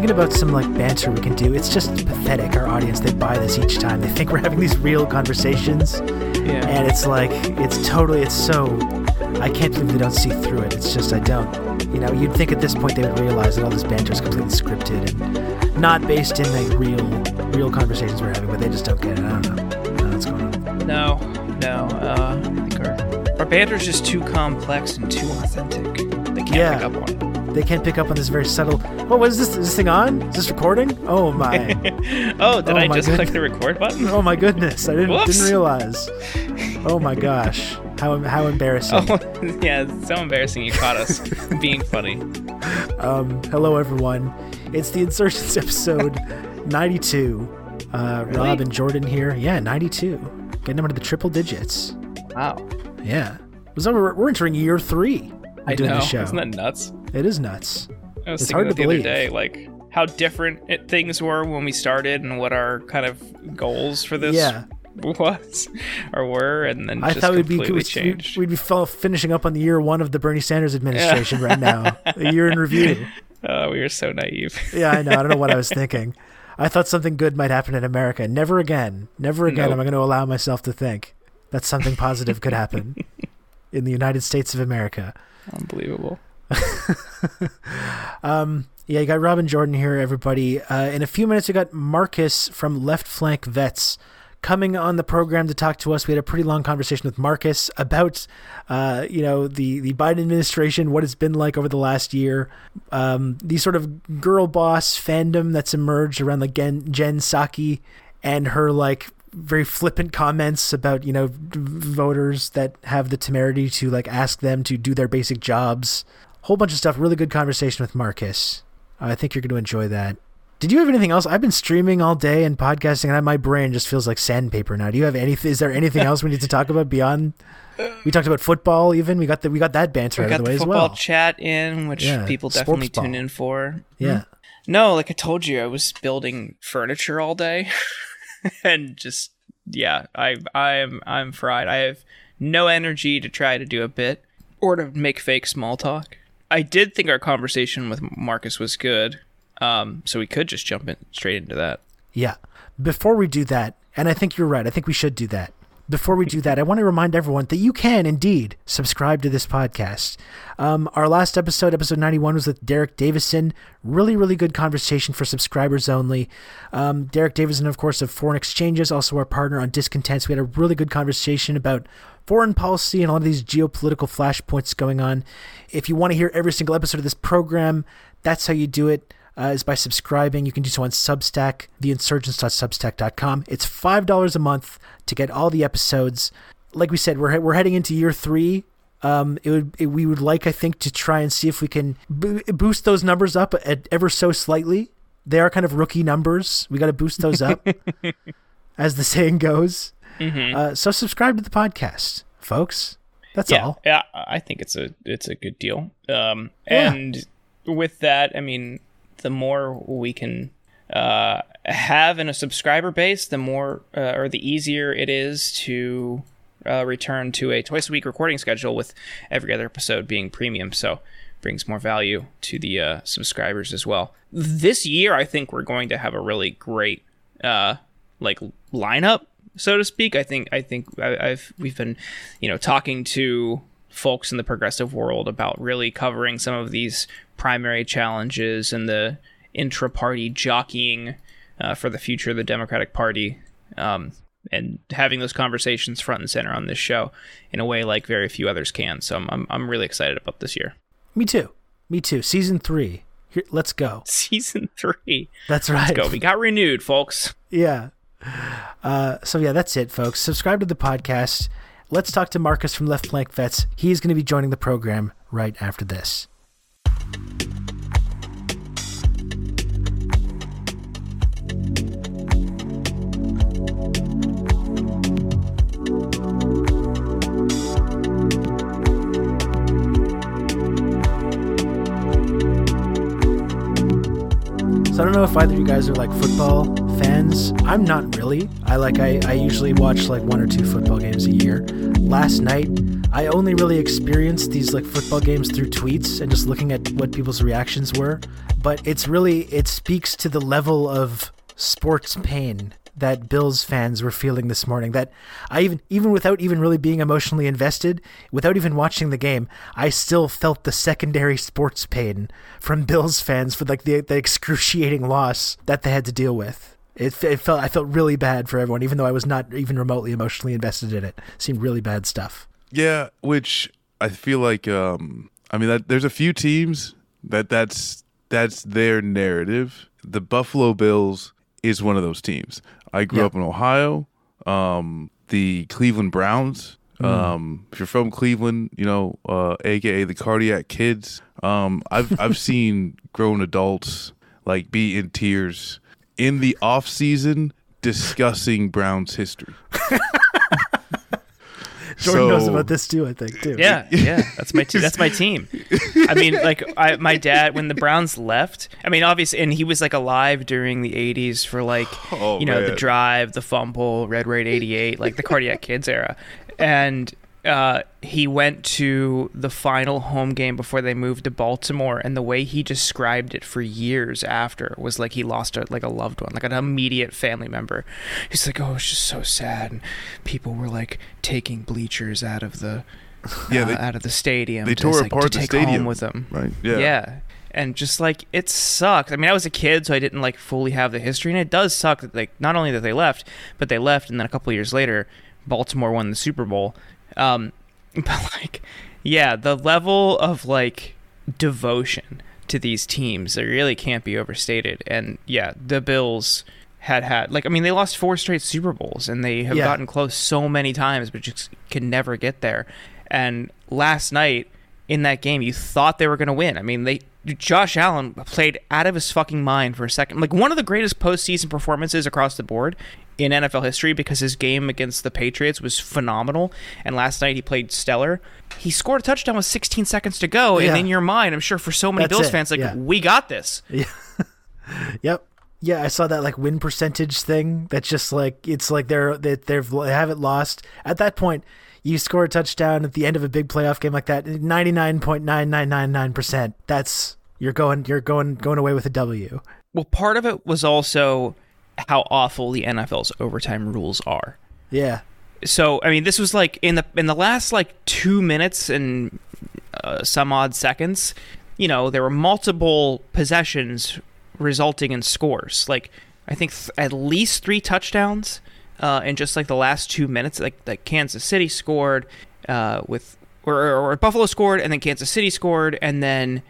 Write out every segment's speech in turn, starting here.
thinking about some like banter we can do. It's just pathetic. Our audience, they buy this each time. They think we're having these real conversations, Yeah. and it's like it's totally. It's so. I can't believe they don't see through it. It's just I don't. You know, you'd think at this point they would realize that all this banter is completely scripted and not based in like real, real conversations we're having. But they just don't get it. I don't know. I don't know what's going on. No, no. Uh, I think our our is just too complex and too authentic. They can't Yeah. pick up on it. They can't pick up on this very subtle. What was this? Is this thing on? Is this recording? Oh my! oh, did Oh I just goodness. click the record button? oh my goodness! I didn't didn't realize. Oh my gosh! How how embarrassing! Oh, yeah, it's so embarrassing you caught us being funny. Um, hello everyone. It's the Insurgents episode 92. Uh, Really? Rob and Jordan here. Yeah, 92. Getting them into the triple digits. Wow. Yeah. So we're, we're entering year three. I doing know. the show. Isn't that nuts? It is nuts. I was It's thinking hard about to the believe. other day, like how different it, things were when we started and what our kind of goals for this Yeah. was or were, and then I just thought we'd be completely we'd, changed. we'd be finishing up on the year one of the Bernie Sanders administration right now. A year in review. Uh, we were so naive. Yeah, I know. I don't know what I was thinking. I thought something good might happen in America. Never again. Never again Nope. am I going to allow myself to think that something positive could happen in the United States of America. Unbelievable. Um, yeah, you got Robin Jordan here, everybody. Uh, in a few minutes, we got Marcus from Left Flank Vets coming on the program to talk to us. We had a pretty long conversation with Marcus about, uh, you know, the the Biden administration, what it's been like over the last year, um, the sort of girl boss fandom that's emerged around like Gen, Jen Psaki and her like very flippant comments about you know voters that have the temerity to like ask them to do their basic jobs whole bunch of stuff. Really good conversation with marcus. I think you're going to enjoy that. Did you have anything else? I've been streaming all day and podcasting and my brain just feels like sandpaper now. Do you have anything is there anything else we need to talk about beyond we talked about football even? We got the we got that banter We out got of the the way as football well. chat in, which Yeah, people definitely tune in for. Hmm. yeah. No, like I told you, I was building furniture all day, and just yeah, I I'm I'm fried. I have no energy to try to do a bit or to make fake small talk. I did think our conversation with Marcus was good, um, so we could just jump in straight into that. Yeah. Before we do that, and I think you're right, I think we should do that. Before we do that, I want to remind everyone that you can indeed subscribe to this podcast. Um, our last episode, episode 91, was with Derek Davison. Really, really good conversation for subscribers only. Um, Derek Davison, of course, of Foreign Exchanges, also our partner on Discontents. We had a really good conversation about foreign policy and a lot of these geopolitical flashpoints going on. If you want to hear every single episode of this program, that's how you do it uh, is by subscribing. You can do so on Substack, theinsurgents.substack.com. It's $5 a month to get all the episodes. Like we said, we're, he- we're heading into year three. Um, it would it, we would like I think to try and see if we can bo- boost those numbers up at ever so slightly. They are kind of rookie numbers. We got to boost those up, as the saying goes. Mm-hmm. Uh, so subscribe to the podcast, folks. That's yeah, all. yeah, I think it's a it's a good deal. Um, Yeah. and with that, I mean, the more we can uh, have in a subscriber base, the more uh, or the easier it is to uh, return to a twice a week recording schedule with every other episode being premium. So brings more value to the uh, subscribers as well. This year, I think we're going to have a really great uh, like lineup, so to speak. I think I think I, I've we've been, you know, talking to folks in the progressive world about really covering some of these primary challenges and the intra-party jockeying uh, for the future of the Democratic Party, um, and having those conversations front and center on this show in a way like very few others can. So I'm I'm, I'm really excited about this year. Me too. Me too. Season three. Here, let's go. Season three, That's right. go. We got renewed, folks. Yeah. Uh, so yeah, that's it, folks. Subscribe to the podcast. Let's talk to Marcus from Left Flank Vets. He's going to be joining the program right after this. So I don't know if either of you guys are like football fans. I'm not really. I like I, I usually watch like one or two football games a year. Last night I only really experienced these like football games through tweets and just looking at what people's reactions were. But it's really it speaks to the level of sports pain that Bills fans were feeling this morning. That I even even without even really being emotionally invested, without even watching the game, I still felt the secondary sports pain from Bills fans for like the the excruciating loss that they had to deal with. It, it felt I felt really bad for everyone, even though I was not even remotely emotionally invested in it. it seemed really bad stuff. Yeah, which I feel like um I mean that there's a few teams that that's that's their narrative. The Buffalo Bills is one of those teams. I grew Yeah. up in Ohio. Um, the Cleveland Browns. Hmm. Um, if you're from Cleveland, you know, uh, aka the Cardiac Kids. Um, I've I've seen grown adults like be in tears in the off season discussing Browns history. Jordan knows about this too, I think too. Yeah, yeah, that's my te- that's my team. I mean, like I, my dad when the Browns left. I mean, obviously, and he was like alive during the '80s for like Oh, you know the drive, the fumble, Red Right '88, like the Cardiac Kids era, and uh, he went to the final home game before they moved to Baltimore, and the way he described it for years after was like he lost a, like a loved one, like an immediate family member. He's like, "Oh, it's just so sad," and people were like taking bleachers out of the Yeah, uh, they- out of the stadium. they to, tore like, apart to the take stadium. home with them. Right? Yeah. yeah. And just like it sucked. I mean, I was a kid, so I didn't like fully have the history, and it does suck that like not only that they left, but they left, and then a couple years later, Baltimore won the Super Bowl. Um, but like, yeah, the level of like devotion to these teams, it really can't be overstated. And yeah, the Bills had had like I mean they lost four straight Super Bowls and they have Yeah. gotten close so many times but just can never get there. And last night in that game you thought they were going to win. I mean they Josh Allen played out of his fucking mind for a second. Like one of the greatest postseason performances across the board in NFL history because his game against the Patriots was phenomenal and last night he played stellar. He scored a touchdown with 16 seconds to go Yeah. and in your mind I'm sure for so many That's Bills it, fans like yeah. we got this. Yeah. Yep. Yeah, I saw that like win percentage thing. That's just like it's like they're they they've they haven't lost. At that point, you score a touchdown at the end of a big playoff game like that, ninety nine point nine nine nine nine percent. That's you're going you're going going away with a W. Well, part of it was also how awful the NFL's overtime rules are. Yeah. So, I mean, this was like in the in the last like 2 minutes and uh, some odd seconds, you know, there were multiple possessions resulting in scores. Like I think th- at least 3 touchdowns uh, in just like the last 2 minutes like like Kansas City scored uh, with or, or Buffalo scored and then Kansas City scored and then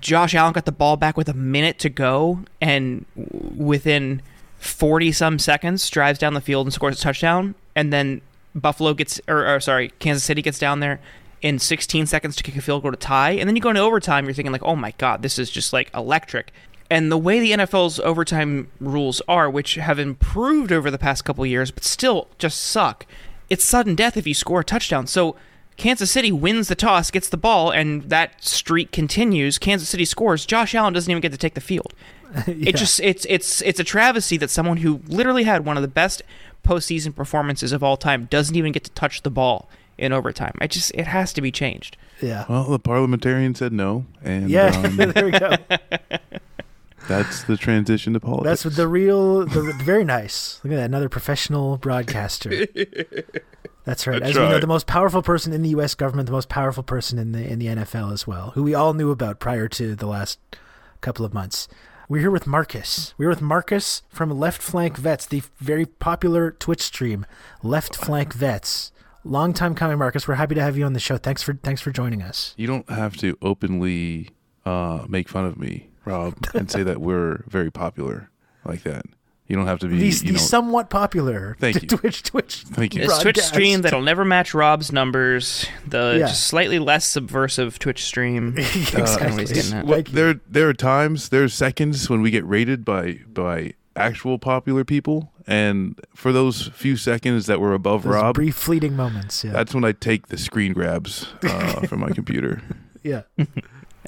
Josh Allen got the ball back with a minute to go and w- within 40 some seconds drives down the field and scores a touchdown and then Buffalo gets or, or sorry Kansas City gets down there in 16 seconds to kick a field goal to tie and then you go into overtime you're thinking like oh my god this is just like electric and the way the NFL's overtime rules are which have improved over the past couple years but still just suck it's sudden death if you score a touchdown so Kansas City wins the toss, gets the ball, and that streak continues. Kansas City scores. Josh Allen doesn't even get to take the field. It just it's it's it's a travesty that someone who literally had one of the best postseason performances of all time doesn't even get to touch the ball in overtime. I just it has to be changed. Yeah. Well, the parliamentarian said no, and Yeah, um, there we go. that's the transition to politics. That's the real, the very nice. Look at that, another professional broadcaster. That's right. That's As we know, the most powerful person in the U.S. government, the most powerful person in the in the NFL as well, who we all knew about prior to the last couple of months. We're here with Marcus. We're with Marcus from Left Flank Vets, the very popular Twitch stream, Left Flank Vets. Long time coming, Marcus. We're happy to have you on the show. Thanks for thanks for joining us. You don't have to openly uh, make fun of me, Rob, and say that we're very popular like that. You don't have to be. The, you the know, somewhat popular Thank you. Twitch Twitch Thank you. This Twitch stream that'll never match Rob's numbers. The Yeah. just slightly less subversive Twitch stream. exactly. what he's getting at. Well, there there are times, there are seconds when we get rated by by actual popular people, and for those few seconds that were above Those Rob, brief fleeting moments. Yeah. that's when I take the screen grabs uh, from my computer. yeah.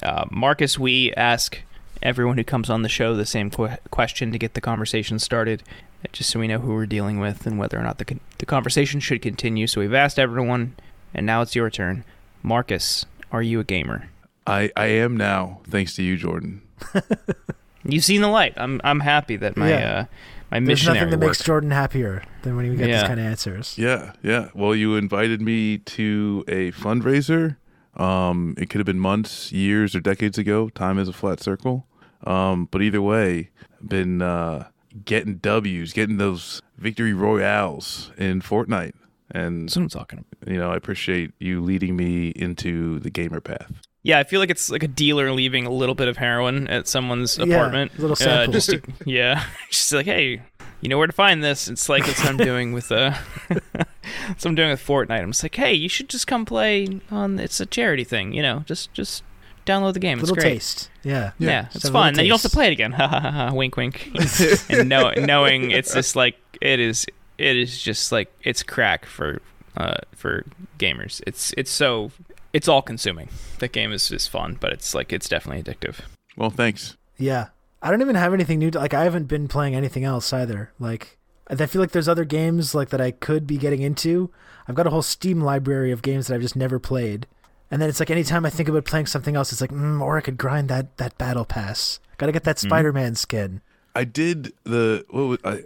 Uh, Marcus, we ask everyone who comes on the show the same que- question to get the conversation started, just so we know who we're dealing with and whether or not the, con- the conversation should continue. So we've asked everyone And now it's your turn. Marcus, are you a gamer? I I am now, thanks to you, Jordan. You've seen the light. I'm I'm happy that my Yeah. uh, my There's nothing that work. makes Jordan happier than when we get Yeah. these kind of answers. Yeah, yeah. Well, you invited me to a fundraiser. Um, it could have been months, years, or decades ago. Time is a flat circle. Um, but either way, been uh, getting W's, getting those victory royales in Fortnite, and That's what I'm talking about. you know, I appreciate you leading me into the gamer path. Yeah, I feel like it's like a dealer leaving a little bit of heroin at someone's Yeah, apartment. a little Uh, sample. just to, yeah, just like, hey, you know where to find this. It's like it's what I'm doing with uh, so I'm doing with Fortnite. I'm just like, hey, you should just come play on. It's a charity thing, you know. Just just download the game. It's little great. taste. Yeah. Yeah, Just it's have fun. Then you don't have to taste. play it again. Ha ha ha ha. Wink, wink. and know, knowing it's just like it is. It is just like it's crack for uh for gamers. It's it's so it's all consuming. That game is is fun, but it's like it's definitely addictive. Well, thanks. Yeah. I don't even have anything new to like I haven't been playing anything else either. Like I feel like there's other games like that I could be getting into. I've got a whole Steam library of games that I've just never played. And then it's like anytime I think about playing something else, it's like, mm, or I could grind that that battle pass. Got to get that Spider-Man skin. I did the what was, I,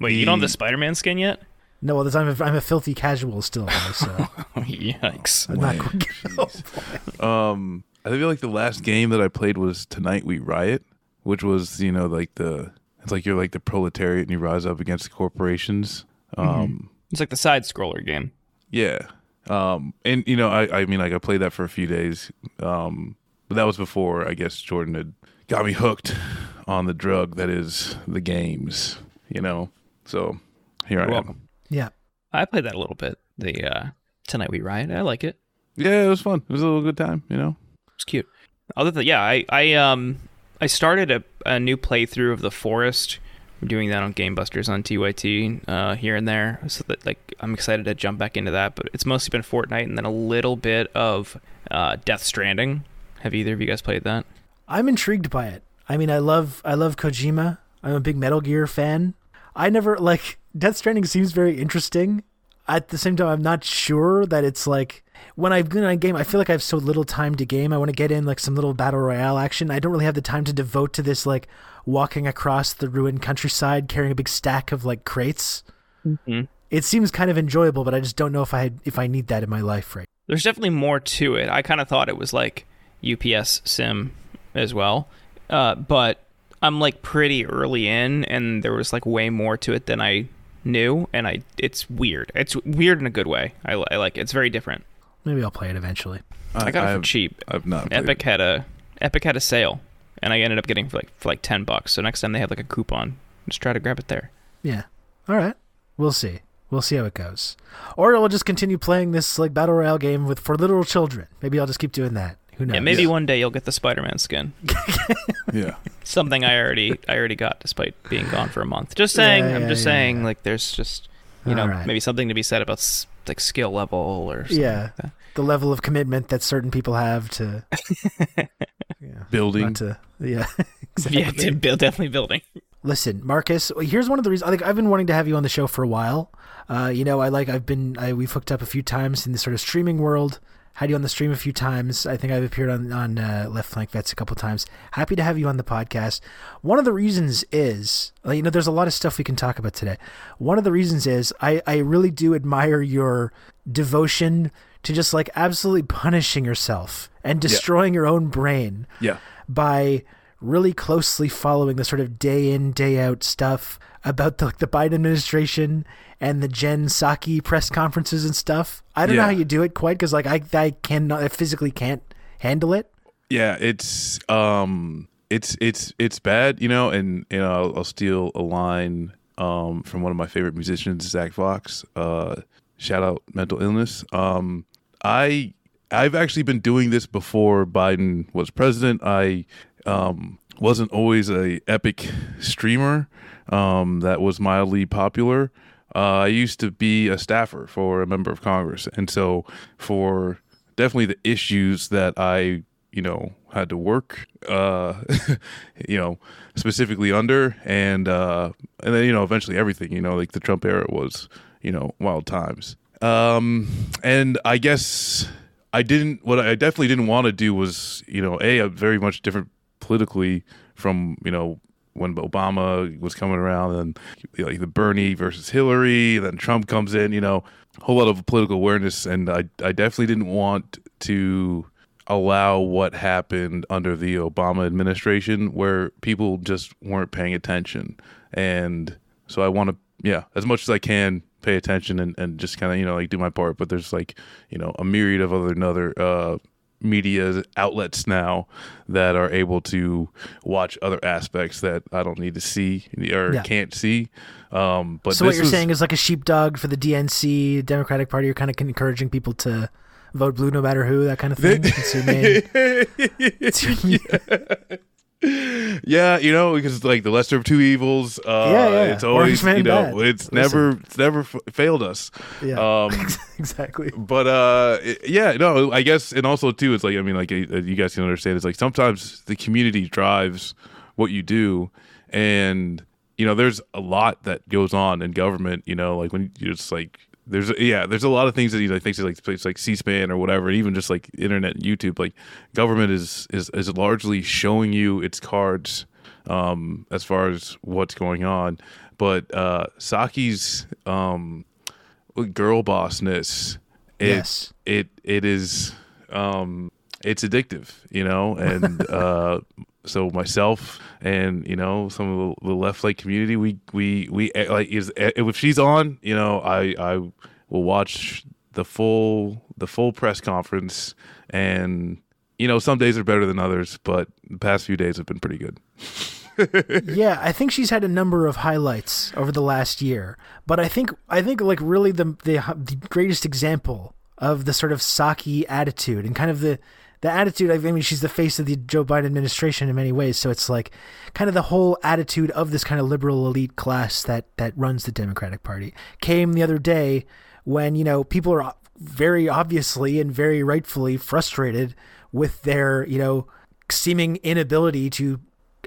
Wait, you don't have the The- Spider-Man skin yet? No, well, this, I'm a, I'm a filthy casual still, though, so Yikes! I'm not quick. Um, I feel like the last game that I played was Tonight We Riot, which was you know like the it's like you're like the proletariat and you rise up against the corporations. Um, It's like the side scroller game. yeah. Um, and you know I I mean like I played that for a few days. Um, but that was before I guess Jordan had got me hooked on the drug that is the games. You know, so here You're I am. yeah. I played that a little bit. The uh, Tonight We Riot. I like it. Yeah, it was fun. It was a little good time. You know. It's cute. Other than yeah, I I um I started a, a new playthrough of The Forest. I'm doing that on Game Busters on TYT uh, here and there. So that like I'm excited to jump back into that. But it's mostly been Fortnite and then a little bit of uh, Death Stranding. Have either of you guys played that? I'm intrigued by it. I mean, I love I love Kojima. I'm a big Metal Gear fan. I never like Death Stranding seems very interesting. At the same time, I'm not sure that it's like when I've been on a game. I feel like I have so little time to game. I want to get in like some little battle royale action. I don't really have the time to devote to this like walking across the ruined countryside carrying a big stack of like crates. Mm-hmm. It seems kind of enjoyable, but I just don't know if I had, if I need that in my life right. There's definitely more to it. I kind of thought it was like UPS Sim as well, uh, but I'm like pretty early in, and there was like way more to it than I knew, and I it's weird. It's weird in a good way. I, I like it. It's very different. Maybe I'll play it eventually. I, got it for I've, cheap. I've not. played Epic had a Epic had a sale, and I ended up getting for like for like ten bucks. So next time they have like a coupon, just try to grab it there. Yeah. All right. We'll see. We'll see how it goes. Or we'll just continue playing this like battle royale game with for little children. Maybe I'll just keep doing that. Who knows? Yeah, maybe Yeah. one day you'll get the Spider-Man skin. Yeah. Something I already I already got despite being gone for a month. Just saying. Yeah, I'm just yeah, saying. yeah. Like there's just you know All right. maybe something to be said about like skill level or something Yeah. like that. The level of commitment that certain people have to yeah, Building. to yeah. exactly. Yeah, de- build- definitely building. Listen, Marcus, here's one of the reasons I think I've been wanting to have you on the show for a while. Uh, you know, I like I've been I, we've hooked up a few times in the sort of streaming world. Had you on the stream a few times. I think I've appeared on on uh, Left Flank Vets a couple times. Happy to have you on the podcast. One of the reasons is, you know, there's a lot of stuff we can talk about today. One of the reasons is I I really do admire your devotion to just like absolutely punishing yourself and destroying your own brain Yeah. by really closely following the sort of day in day out stuff about the, the Biden administration and the Jen Psaki press conferences and stuff. I don't know how you do it quite because like I I cannot I physically can't handle it. Yeah, it's um it's it's it's bad, you know, and you know, I'll, I'll steal a line um from one of my favorite musicians, Zach Fox. Uh shout out mental illness. Um I I've actually been doing this before Biden was president. I um wasn't always a epic streamer um that was mildly popular. Uh, I used to be a staffer for a member of Congress, and so for definitely the issues that I, you know, had to work, uh, you know, specifically under, and uh, and then you know, eventually everything, you know, like the Trump era was, you know, wild times. Um, and I guess I didn't. What I definitely didn't want to do was, you know, a, a very much different politically from you know when Obama was coming around and like the Bernie versus Hillary, then Trump comes in, you know, a whole lot of political awareness, and I I definitely didn't want to allow what happened under the Obama administration where people just weren't paying attention. And so I want to, yeah, as much as I can pay attention and, and just kind of, you know, like do my part. But there's like, you know, a myriad of other, another, uh, media outlets now that are able to watch other aspects that I don't need to see or Yeah. can't see. Um, but So what you're was- saying is like a sheepdog for the DNC, Democratic Party. You're kind of encouraging people to vote blue no matter who, that kind of thing. It's your main- it's your- yeah, you know, because like the lesser of two evils. Uh, Yeah, yeah. It's always, you know, bad. it's never, it's never f- failed us. yeah, Um, exactly. but uh, it- yeah, no, I guess, and also too, it's like, I mean, like uh, you guys can understand, it's like sometimes the community drives what you do, and you know, there's a lot that goes on in government. You know, like when you just like. There's yeah, there's a lot of things that he know, things like places like C-SPAN or whatever, and even just like internet and YouTube. Like government is is is largely showing you its cards um, as far as what's going on. But uh, Psaki's um, girl bossness, it, Yes. it it is um, it's addictive, you know, and uh, so myself and you know some of the, the left like community, we we we eh, like is eh, if she's on, you know, I I will watch the full the full press conference and. You know, some days are better than others, but the past few days have been pretty good. yeah, I think she's had a number of highlights over the last year, but I think I think like really the the, the greatest example of the sort of Psaki attitude and kind of the the attitude. I mean, she's the face of the Joe Biden administration in many ways, so it's like kind of the whole attitude of this kind of liberal elite class that that runs the Democratic Party came the other day when you know people are very obviously and very rightfully frustrated with their you know seeming inability to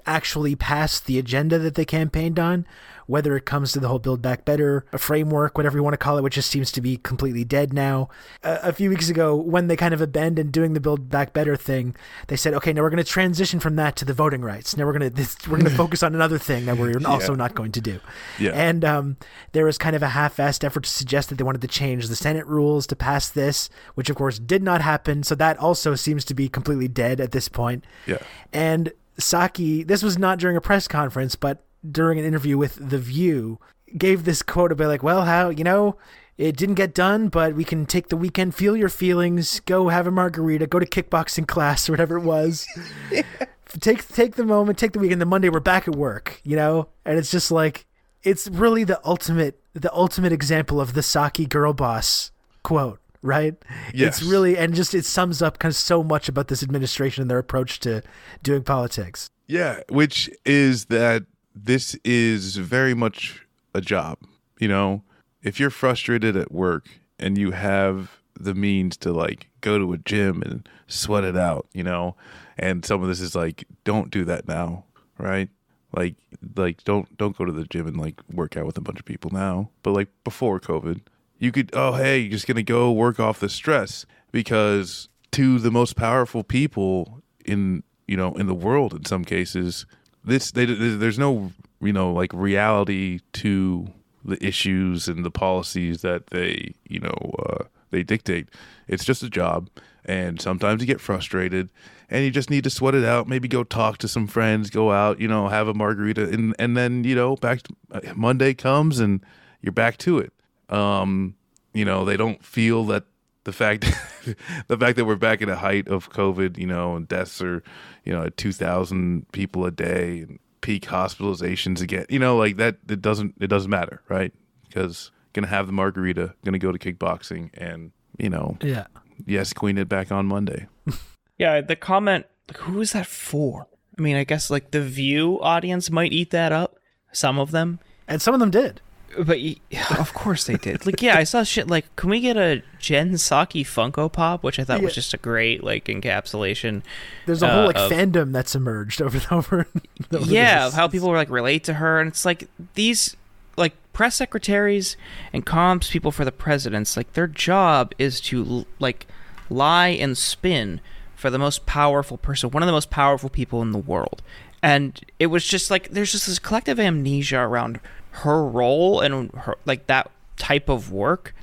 actually pass the agenda that they campaigned on, whether it comes to the whole Build Back Better framework, whatever you want to call it, which just seems to be completely dead now. Uh, a few weeks ago, when they kind of abandoned doing the Build Back Better thing, they said, okay, now we're going to transition from that to the voting rights. Now we're going to we're going to focus on another thing that we're also not going to do. Yeah. And um, there was kind of a half-assed effort to suggest that they wanted to change the Senate rules to pass this, which of course did not happen. So that also seems to be completely dead at this point. Yeah. And Psaki, this was not during a press conference, but during an interview with The View, gave this quote about like, well, how, you know, it didn't get done, but we can take the weekend, feel your feelings, go have a margarita, go to kickboxing class or whatever it was. take take the moment, take the weekend, the Monday we're back at work, you know? And it's just like it's really the ultimate the ultimate example of the Psaki girl boss quote, right? Yes. It's really and just it sums up kind of so much about this administration and their approach to doing politics. Yeah, which is that this is very much a job. You know, if you're frustrated at work and you have the means to like go to a gym and sweat it out, you know, and some of this is like, don't do that now, right? Like, like don't don't go to the gym and like work out with a bunch of people now. But like before COVID, you could oh hey, you're just gonna go work off the stress because to the most powerful people in you know in the world in some cases this they, there's no you know like reality to the issues and the policies that they you know uh, they dictate. It's just a job and sometimes you get frustrated and you just need to sweat it out. Maybe go talk to some friends go out you know have a margarita and and then you know back to, uh, monday comes and you're back to it um you know they don't feel that the fact the fact that we're back at a height of covid you know and deaths are you know at 2000 people a day and peak hospitalizations again you know like that it doesn't it doesn't matter right because gonna have the margarita gonna go to kickboxing and you know Yeah. yes queen it back on monday Yeah, the comment, like, who is that for? I mean, I guess like the View audience might eat that up. Some of them, And some of them did. But y- of course they did. Like, yeah, I saw shit like, can we get a Jen Psaki Funko Pop, which I thought was just a great like encapsulation. There's a whole Uh, like of- fandom that's emerged over and over. over yeah, this. of how people were like relate to her, and it's like these like press secretaries and comms people for the presidents, like their job is to like lie and spin for the most powerful person, one of the most powerful people in the world. And it was just like there's just this collective amnesia around her role and her like that type of work,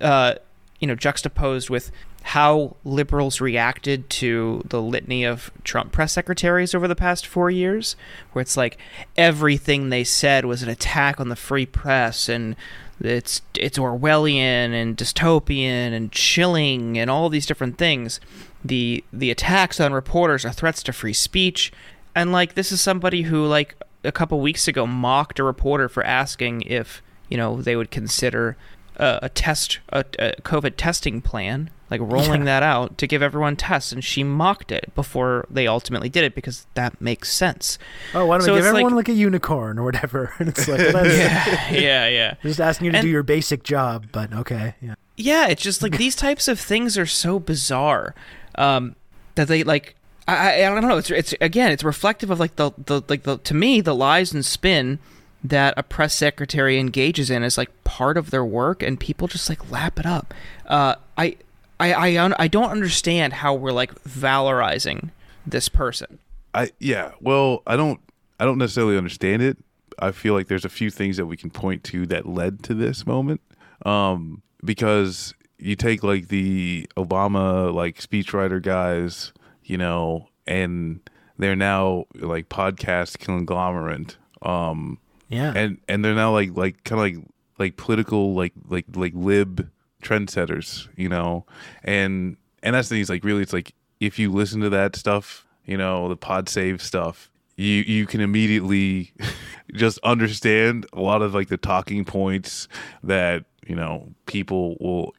uh, you know, juxtaposed with how liberals reacted to the litany of Trump press secretaries over the past four years, where it's like everything they said was an attack on the free press and it's it's Orwellian and dystopian and chilling and all these different things. The the attacks on reporters are threats to free speech, and like this is somebody who like a couple weeks ago mocked a reporter for asking if you know they would consider a, a test a, a COVID testing plan like rolling yeah. that out to give everyone tests, and she mocked it before they ultimately did it because that makes sense. Oh, why don't so we give everyone like, like, a unicorn or whatever? And it's like, well, yeah, yeah, yeah. Just asking you to and, do your basic job, but okay, yeah. Yeah, it's just like these types of things are so bizarre um, that they like. I, I don't know. It's it's again, it's reflective of like the the like the to me the lies and spin that a press secretary engages in is like part of their work, and people just like lap it up. Uh, I I I un- I don't understand how we're like valorizing this person. I yeah. Well, I don't I don't necessarily understand it. I feel like there's a few things that we can point to that led to this moment. Um, because you take like the Obama like speechwriter guys, you know, and they're now like podcast conglomerate. Um, yeah, and and they're now like like kind of like like political like like like lib trendsetters, you know, and and that's the thing. Is like really, it's like if you listen to that stuff, you know, the pod save stuff, you you can immediately just understand a lot of like the talking points that you know people will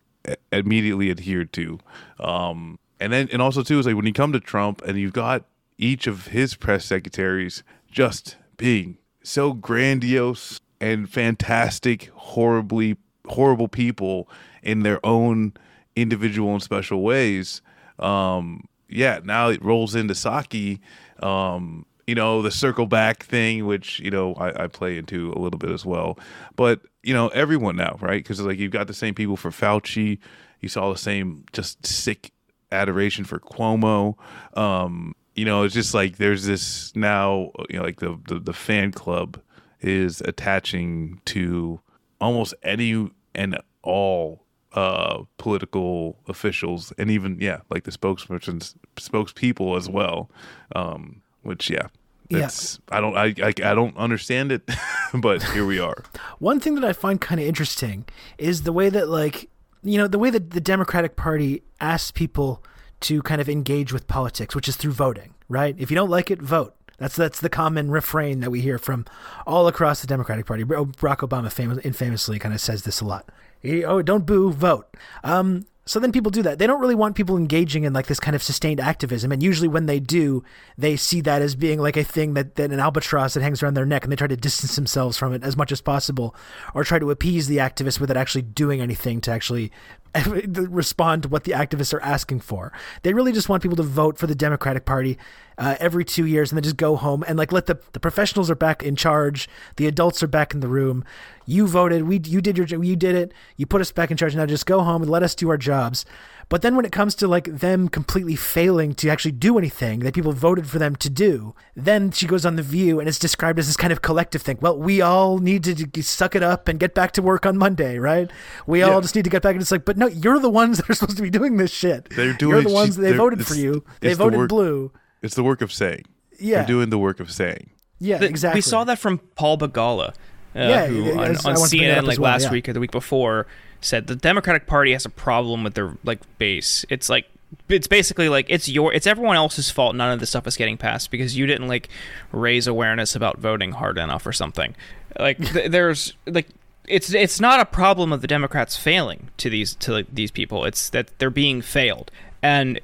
immediately adhere to. Um, and then and also too is like when you come to Trump and you've got each of his press secretaries just being so grandiose and fantastic, horribly horrible people in their own individual and special ways. Um, yeah, now it rolls into Psaki. Um, you know, the circle back thing, which, you know, I, I play into a little bit as well. But, you know, everyone now, right? Because, it's like, you've got the same people for Fauci. You saw the same just sick adoration for Cuomo. Um, you know, it's just like there's this now, you know, like the, the, the fan club is attaching to almost any and all uh, political officials and even yeah, like the spokespersons, spokespeople as well. Um, which yeah, it's yeah. I don't I, I I don't understand it, but here we are. One thing that I find kind of interesting is the way that like you know the way that the Democratic Party asks people to kind of engage with politics, which is through voting, right? If you don't like it, vote. That's that's the common refrain that we hear from all across the Democratic Party. Barack Obama famous, infamously kind of says this a lot. He, oh, don't boo, vote. Um, so then people do that. They don't really want people engaging in like this kind of sustained activism. And usually when they do, they see that as being like a thing that, that an albatross that hangs around their neck and they try to distance themselves from it as much as possible or try to appease the activists without actually doing anything to actually respond to what the activists are asking for. They really just want people to vote for the Democratic Party uh, every two years and then just go home and like let the the professionals are back in charge, the adults are back in the room. You voted, we you did your you did it. You put us back in charge. Now just go home and let us do our jobs. But then when it comes to like them completely failing to actually do anything that people voted for them to do, then she goes on the View and it's described as this kind of collective thing. Well, we all need to suck it up and get back to work on Monday, right? We yeah. all just need to get back. And it's like, but no, you're the ones that are supposed to be doing this shit. They're doing. You're the ones they voted for you. They voted the work, blue. It's the work of saying. Yeah, they're doing the work of saying. Yeah, the, exactly. We saw that from Paul Begala. Uh, yeah, who on, on CNN like well, last yeah. week or the week before said the Democratic Party has a problem with their like base. It's like it's basically like it's your it's everyone else's fault none of this stuff is getting passed because you didn't like raise awareness about voting hard enough or something. Like th- there's like it's it's not a problem of the Democrats failing to these to like, these people. It's that they're being failed. And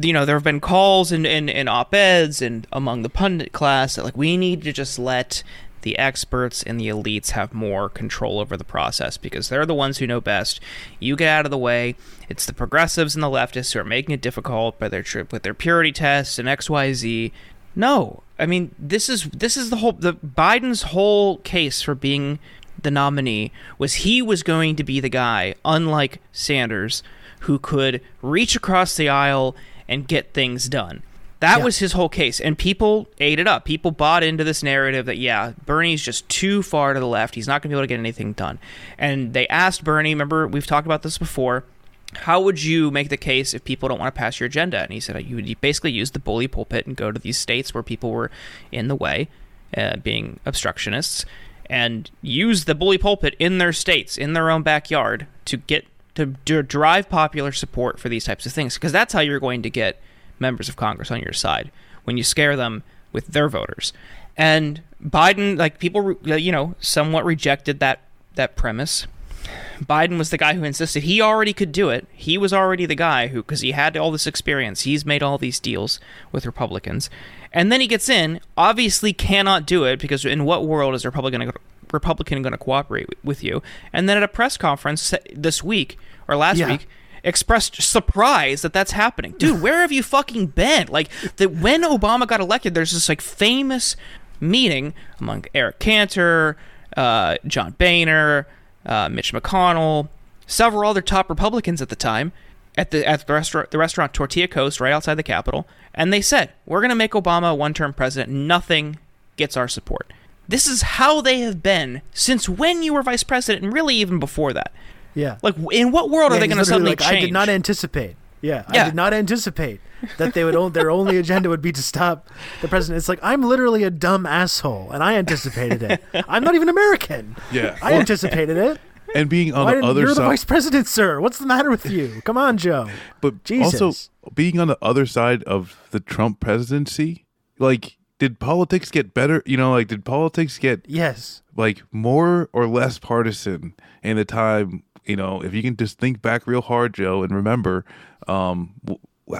you know, there have been calls and in, in, in op-eds and among the pundit class that like we need to just let the experts and the elites have more control over the process because they're the ones who know best. You get out of the way. It's the progressives and the leftists who are making it difficult by their trip with their purity tests and X Y Z. No, I mean this is this is the whole the Biden's whole case for being the nominee was he was going to be the guy, unlike Sanders, who could reach across the aisle and get things done. That Yeah. was his whole case, and people ate it up. People bought into this narrative that yeah, Bernie's just too far to the left. He's not going to be able to get anything done. And they asked Bernie. Remember, we've talked about this before. How would you make the case if people don't want to pass your agenda? And he said you would basically use the bully pulpit and go to these states where people were in the way, uh, being obstructionists, and use the bully pulpit in their states, in their own backyard, to get to, to drive popular support for these types of things. Because that's how you're going to get members of Congress on your side when you scare them with their voters. And Biden, like people, you know, somewhat rejected that that premise. Biden was the guy who insisted he already could do it. He was already the guy who, because he had all this experience, he's made all these deals with Republicans. And then he gets in, obviously cannot do it because in what world is a Republican Republican going to cooperate with you? And then at a press conference this week or last Yeah. week, expressed surprise that that's happening. Dude, where have you fucking been? Like that when Obama got elected, there's this like famous meeting among Eric Cantor, uh, John Boehner, uh, Mitch McConnell, several other top Republicans at the time at the at the restaurant the restaurant Tortilla Coast right outside the Capitol, and they said we're going to make Obama a one-term president. Nothing gets our support. This is how they have been since when you were vice president, and really even before that. Yeah. Like, in what world are they going to suddenly like, change? I did not anticipate. Yeah, I did not anticipate that they would own their only agenda would be to stop the president. It's like I'm literally a dumb asshole, and I anticipated it. I'm not even American. Yeah. I anticipated it. and being on Why the didn't, other you're the vice president, sir. What's the matter with you? Come on, Joe. but Jesus. also being on the other side of the Trump presidency, like, did politics get better? You know, like, did politics get Yes. like more or less partisan in the time? You know, if you can just think back real hard, Joe, and remember, um,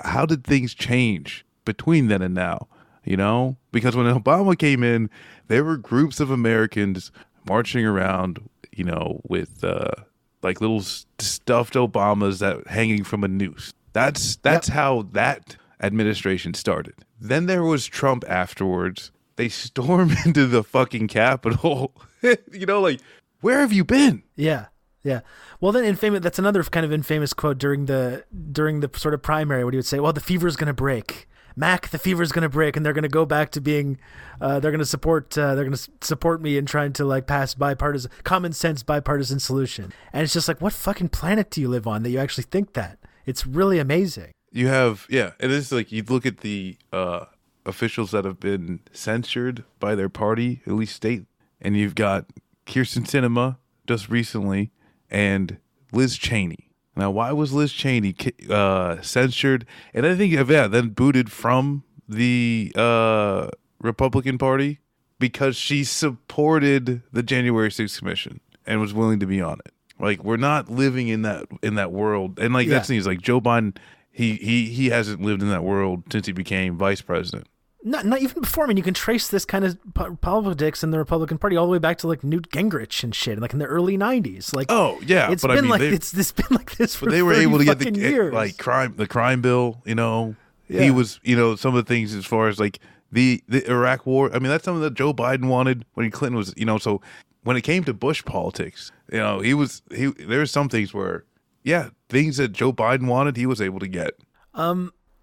how did things change between then and now? You know, because when Obama came in, there were groups of Americans marching around, you know, with uh, like little stuffed Obamas that hanging from a noose. That's that's how that administration started. Then there was Trump afterwards. They storm into the fucking Capitol. you know, like where have you been? Yeah. Yeah. Well, then infamous. That's another kind of infamous quote during the during the sort of primary, where he would say, "Well, the fever's going to break." Mac, the fever's going to break, and they're going to go back to being, uh, they're going to support, uh, they're to support me in trying to like pass bipartisan, common sense bipartisan solution. And it's just like, what fucking planet do you live on that you actually think that? It's really amazing. You have yeah, it is like you look at the uh, officials that have been censured by their party, at least state, and you've got Kyrsten Sinema just recently and Liz Cheney. Now, why was Liz Cheney uh, censured? And I think yeah, then booted from the uh, Republican Party because she supported the January 6th commission and was willing to be on it. Like we're not living in that in that world, and like Yeah. that's the thing is like Joe Biden, he he he hasn't lived in that world since he became vice president. Not, not even before. I mean, you can trace this kind of po- politics in the Republican Party all the way back to like Newt Gingrich and shit, like in the early '90s. Like, Oh yeah, it's been I mean like it's this been like this for but they were able to get the eh, years. like crime the crime bill. You know, Yeah. he was you know some of the things as far as like the the Iraq War. I mean that's something that Joe Biden wanted when Clinton was you know. So when it came to Bush politics, you know he was he there there's some things where yeah things that Joe Biden wanted he was able to get.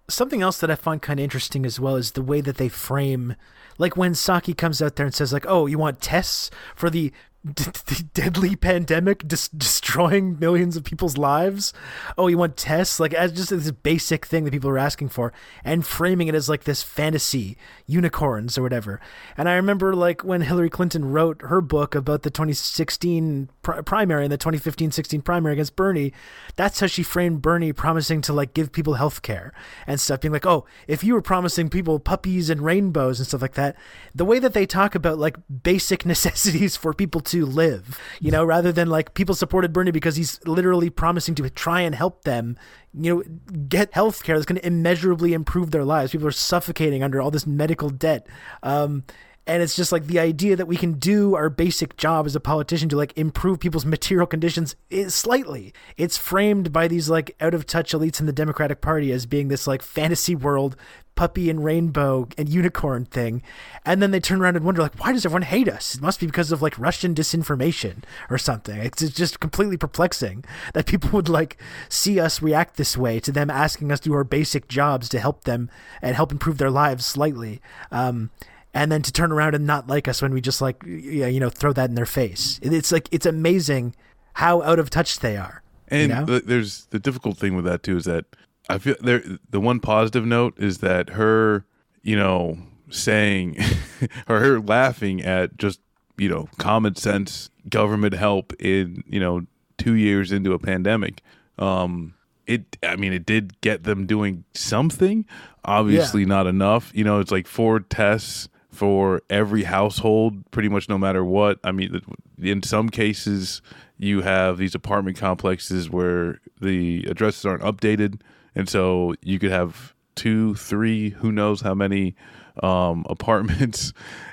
Something else that I find kind of interesting as well is the way that they frame, like when Psaki comes out there and says like, "Oh, you want tests for the." D- d- deadly pandemic dis- destroying millions of people's lives. Oh, you want tests? Like as just this basic thing that people are asking for, and framing it as like this fantasy unicorns or whatever. And I remember like when Hillary Clinton wrote her book about the 2016 pri- primary and the 2015-16 primary against Bernie. That's how she framed Bernie promising to like give people health care and stuff, being like, oh, if you were promising people puppies and rainbows and stuff like that, the way that they talk about like basic necessities for people to live, you know, rather than like people supported Bernie because he's literally promising to try and help them, you know, get health care that's going to immeasurably improve their lives. People are suffocating under all this medical debt. Um, and it's just like the idea that we can do our basic job as a politician to like improve people's material conditions is slightly it's framed by these like out of touch elites in the democratic party as being this like fantasy world puppy and rainbow and unicorn thing. And then they turn around and wonder like why does everyone hate us? It must be because of like russian disinformation or something. It's just completely perplexing that people would like see us react this way to them asking us to do our basic jobs to help them and help improve their lives slightly um, and then to turn around and not like us when we just like you know throw that in their face. It's like it's amazing how out of touch they are And you know? the, there's the difficult thing with that too is that I feel there. The one positive note is that her, you know, saying or her laughing at just you know common sense government help in you know two years into a pandemic. Um, it. I mean, it did get them doing something. Obviously, not enough. You know, it's like four tests for every household, pretty much no matter what. I mean, in some cases, you have these apartment complexes where the addresses aren't updated, and so you could have two, three, who knows how many um, apartments,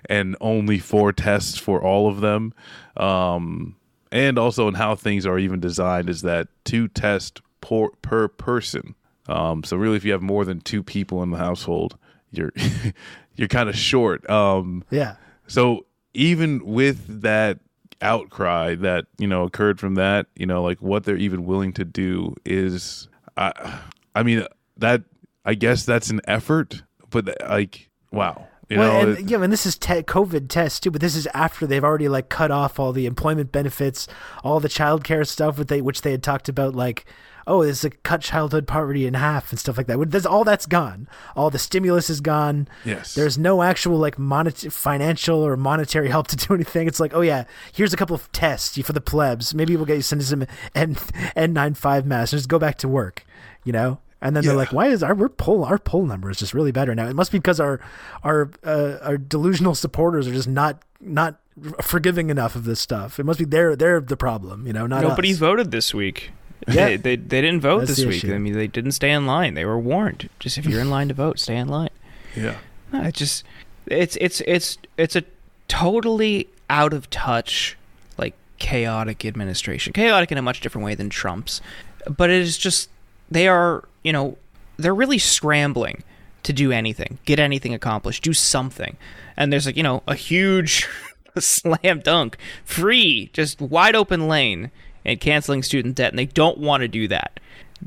and only four tests for all of them. Um, and also in how things are even designed is that two tests per, per person. Um, so really, if you have more than two people in the household, you're you're kind of short. Um, yeah so even with that outcry that you know occurred from that, you know, like what they're even willing to do is, I, I mean, that I guess that's an effort, but like, wow, you well, know, and, yeah, and this is te- COVID test too, but this is after they've already like cut off all the employment benefits, all the childcare stuff, with they which they had talked about, like, oh, this is a cut childhood poverty in half and stuff like that. There's all that's gone. All the stimulus is gone. Yes. There's no actual like monet- financial or monetary help to do anything. It's like, oh yeah, here's a couple of tests for the plebs. Maybe we'll get you send some N N95 masks. Just go back to work. You know. And then Yeah. they're like, "Why is our we're poll our poll number is just really bad right now? It must be because our our uh, our delusional supporters are just not not forgiving enough of this stuff. It must be they're they're the problem, you know, not Nobody us. voted this week. Yeah. They, they, they didn't vote That's this week. issue. I mean, they didn't stay in line. They were warned. Just if you're in line to vote, stay in line. yeah. No, it's just it's it's it's it's a totally out of touch, like chaotic administration. Chaotic in a much different way than Trump's, but it is just they are you know they're really scrambling to do anything, get anything accomplished, do something, and there's like you know a huge slam dunk, free, just wide open lane and canceling student debt, and they don't want to do that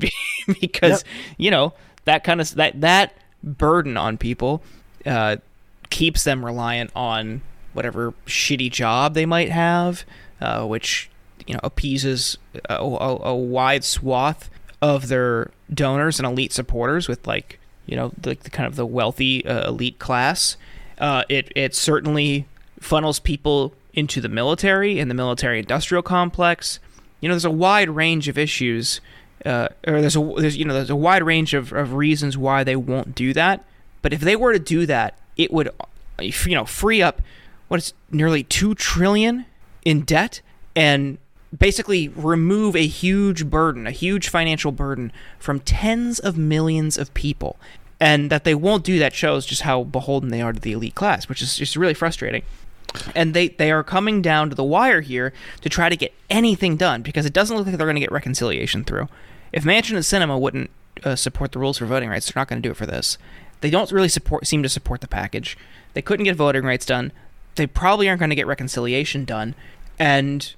because you know that kind of that that burden on people uh, keeps them reliant on whatever shitty job they might have, uh, which you know appeases a, a, a wide swath of their donors and elite supporters with like you know the, the kind of the wealthy uh, elite class. Uh, it it certainly funnels people into the military and the military industrial complex. You know, there's a wide range of issues, uh, or there's a there's you know there's a wide range of, of reasons why they won't do that. But if they were to do that, it would you know free up what is nearly two trillion in debt and basically remove a huge burden, a huge financial burden from tens of millions of people. And that they won't do that shows just how beholden they are to the elite class, which is just really frustrating. And they, they are coming down to the wire here to try to get anything done because it doesn't look like they're going to get reconciliation through. If Manchin and Sinema wouldn't uh, support the rules for voting rights, they're not going to do it for this. They don't really support seem to support the package. They couldn't get voting rights done. They probably aren't going to get reconciliation done, and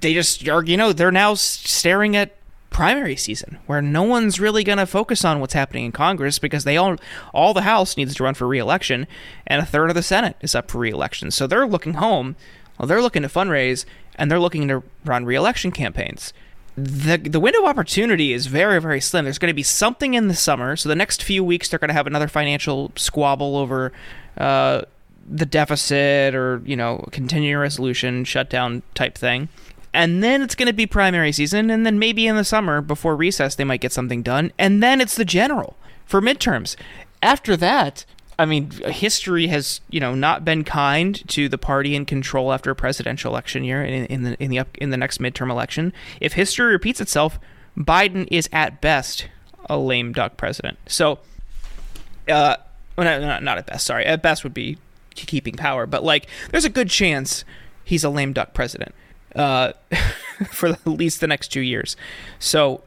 they just are. You know, they're now staring at primary season where no one's really going to focus on what's happening in Congress because they all all the House needs to run for re-election and a third of the Senate is up for re-election. So they're looking home. Well, they're looking to fundraise and they're looking to run re-election campaigns. The the window of opportunity is very very slim. There's going to be something in the summer. So the next few weeks they're going to have another financial squabble over uh, the deficit or you know continuing resolution shutdown type thing and then it's going to be primary season and then maybe in the summer before recess they might get something done and then it's the general for midterms. After that i mean history has you know not been kind to the party in control after a presidential election year in, in the in the up, in the next midterm election. If history repeats itself biden is at best a lame duck president. So uh well, no, not, not at best sorry. At best would be keeping power. But like, there's a good chance he's a lame duck president uh, for at least the next two years. So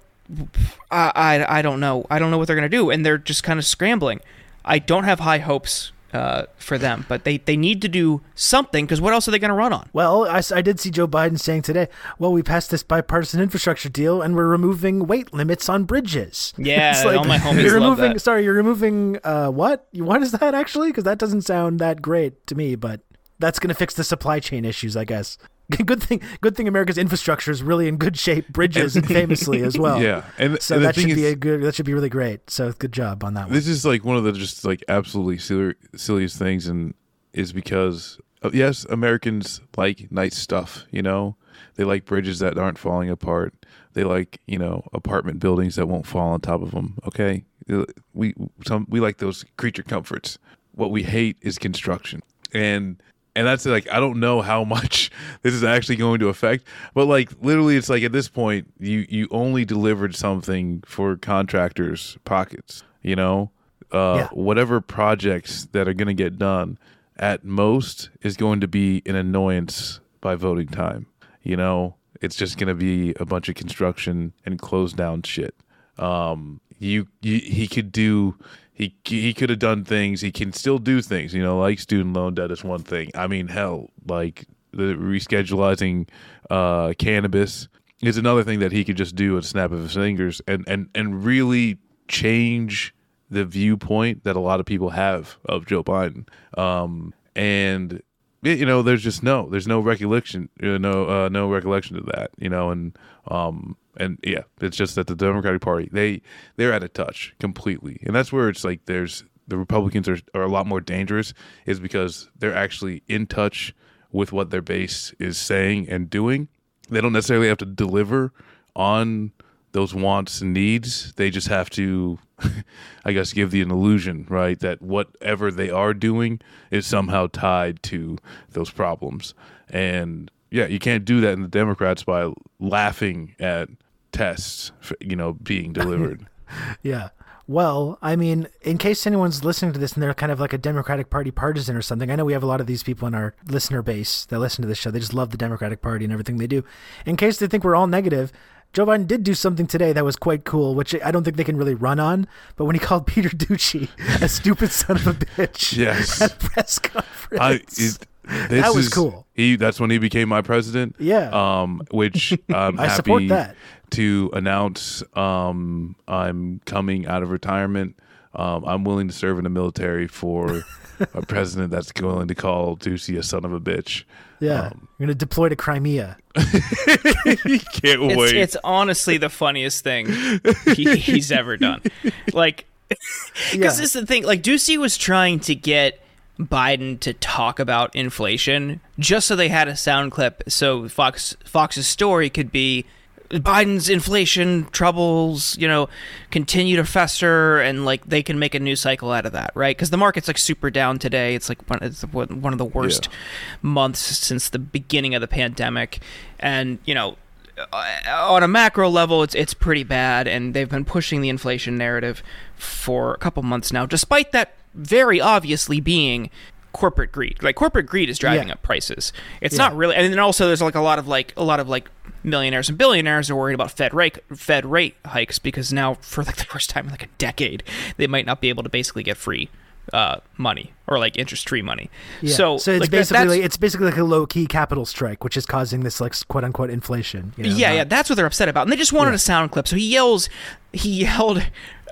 I, I I don't know. I don't know what they're gonna do, and they're just kind of scrambling. I don't have high hopes uh, for them, but they, they need to do something because what else are they going to run on? Well, I, I did see Joe Biden saying today, well, we passed this bipartisan infrastructure deal and we're removing weight limits on bridges. Yeah, all my homies you're removing, that. Sorry, you're removing uh, what? What is that actually? Because that doesn't sound that great to me, but that's going to fix the supply chain issues, I guess. Good thing, good thing America's infrastructure is really in good shape, bridges and famously as well. Yeah, and So and that should thing be is- a good. That should be really great. So good job on that one. This is like one of the just like absolutely silly, silliest things, and is because uh, yes, Americans like nice stuff. You know, they like bridges that aren't falling apart. They like you know apartment buildings that won't fall on top of them. Okay, Uh, we some we like those creature comforts. What we hate is construction, and and that's like I don't know how much this is actually going to affect, but like literally, it's like at this point you you only delivered something for contractors' pockets. You know, uh, Yeah. whatever projects that are going to get done at most is going to be an annoyance by voting time. You know, it's just going to be a bunch of construction and closed down shit. Um, you, you he could do he he could have done things. He can still do things. You know, like student loan debt is one thing. I mean, hell, like the rescheduling uh, cannabis is another thing that he could just do at a snap of his fingers and and and really change the viewpoint that a lot of people have of Joe Biden. Um, and you know, there's just no, there's no recollection, you know, uh, no recollection of that, you know, and um, and yeah, it's just that the Democratic Party they they're out of touch completely, and that's where it's like there's the Republicans are are a lot more dangerous, is because they're actually in touch with what their base is saying and doing. They don't necessarily have to deliver on those wants and needs. They just have to, I guess, give the an illusion, right, that whatever they are doing is somehow tied to those problems. And yeah, you can't do that in the Democrats by laughing at tests, you know, being delivered. Yeah. Well, I mean, in case anyone's listening to this and they're kind of like a Democratic Party partisan or something, I know we have a lot of these people in our listener base that listen to this show. They just love the Democratic Party and everything they do. In case they think we're all negative, Joe Biden did do something today that was quite cool, which I don't think they can really run on. But when he called Peter Doocy a stupid son of a bitch Yes. at press conference, I, it, this That was is- cool. He that's when he became my president. Yeah. Um, which I'm I happy support that. to announce. Um, I'm coming out of retirement. Um, I'm willing to serve in the military for a president that's willing to call Doocy a son of a bitch. yeah, Um, you're gonna deploy to Crimea. Can't It's, wait. it's honestly the funniest thing he, he's ever done. Like, because Yeah. this is the thing. Like, Doocy was trying to get Biden to talk about inflation just so they had a sound clip, so Fox Fox's story could be Biden's inflation troubles, you know, continue to fester, and like they can make a new cycle out of that, right? Because the market's like super down today. It's like one, it's one of the worst months since the beginning of the pandemic, and you know, Uh, on a macro level, it's it's pretty bad, and they've been pushing the inflation narrative for a couple months now, despite that very obviously being corporate greed. Like corporate greed is driving Yeah. up prices. It's Yeah. not really, and then also there's like a lot of like a lot of like millionaires and billionaires are worried about Fed rate Fed rate hikes because now for like the first time in like a decade they might not be able to basically get free uh, money or like interest free money. Yeah. So so it's like, basically it's basically like a low key capital strike, which is causing this like quote unquote inflation. you know, yeah, yeah, that's what they're upset about, and they just wanted Yeah. a sound clip. So he yells, he yelled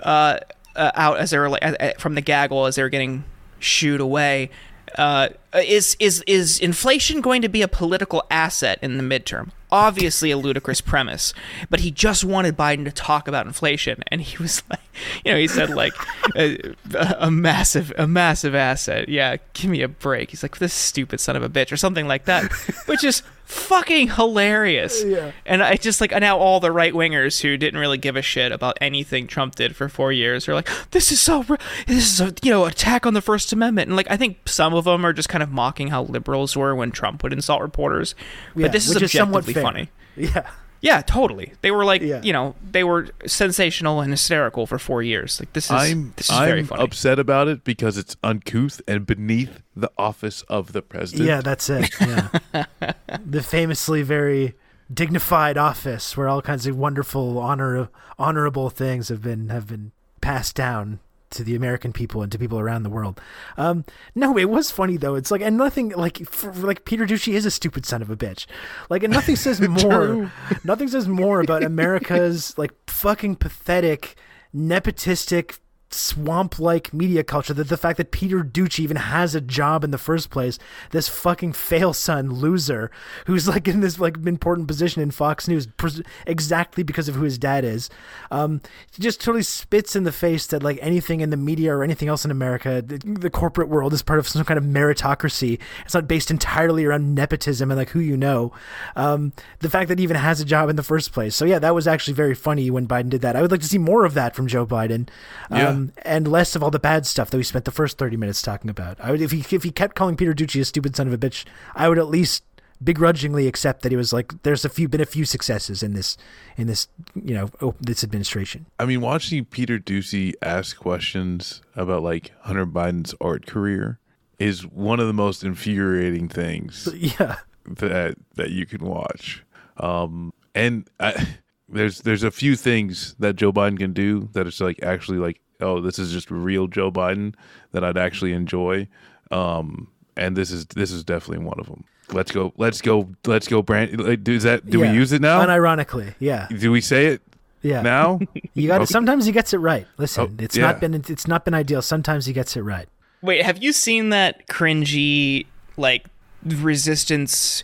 uh, uh, out as they were like from the gaggle as they were getting shooed away. Uh, Uh, is is is inflation going to be a political asset in the midterm? Obviously, a ludicrous premise, but he just wanted Biden to talk about inflation, and he was like, you know, he said like uh, a, a massive, a massive asset. Yeah, give me a break. He's like this stupid son of a bitch or something like that, which is fucking hilarious. Yeah. And I just like now all the right wingers who didn't really give a shit about anything Trump did for four years are like, this is so, this is a you know attack on the First Amendment, and like I think some of them are just kind of mocking how liberals were when Trump would insult reporters. But this is objectively fair. funny. Yeah. Yeah, totally. They were like, Yeah. you know, they were sensational and hysterical for four years. Like this is I'm this is very I'm funny. upset about it because it's uncouth and beneath the office of the president. Yeah, that's it. Yeah. the famously very dignified office where all kinds of wonderful honor honorable things have been have been passed down to the American people and to people around the world. Um, no, it was funny though. It's like and nothing like for, like Peter Doocy is a stupid son of a bitch. Like and nothing says more. nothing says more about America's like fucking pathetic, nepotistic swamp like media culture that the fact that Peter Doocy even has a job in the first place, this fucking fail son loser who's like in this like important position in Fox News pres- exactly because of who his dad is. Um, he just totally spits in the face that like anything in the media or anything else in America, the, the corporate world is part of some kind of meritocracy. It's not based entirely around nepotism and like who you know. Um, the fact that he even has a job in the first place. So yeah, that was actually very funny when Biden did that. I would like to see more of that from Joe Biden. Yeah. Um, and less of all the bad stuff that we spent the first 30 minutes talking about. I would, if he if he kept calling Peter Doocy a stupid son of a bitch, I would at least begrudgingly accept that he was like there's a few been a few successes in this in this you know this administration. I mean, watching Peter Doocy ask questions about like Hunter Biden's art career is one of the most infuriating things Yeah. that that you can watch. Um, and I, there's there's a few things that Joe Biden can do that it's like actually like oh this is just real Joe Biden that I'd actually enjoy. Um, and this is this is definitely one of them. Let's go. Let's go. Let's go. Brand. Do- is that? Do Yeah. we use it now? Unironically, yeah. do we say it Yeah. now? You got Okay. it. Sometimes he gets it right. Listen, Oh, it's yeah. not been it's not been ideal. Sometimes he gets it right. Wait, have you seen that cringy like resistance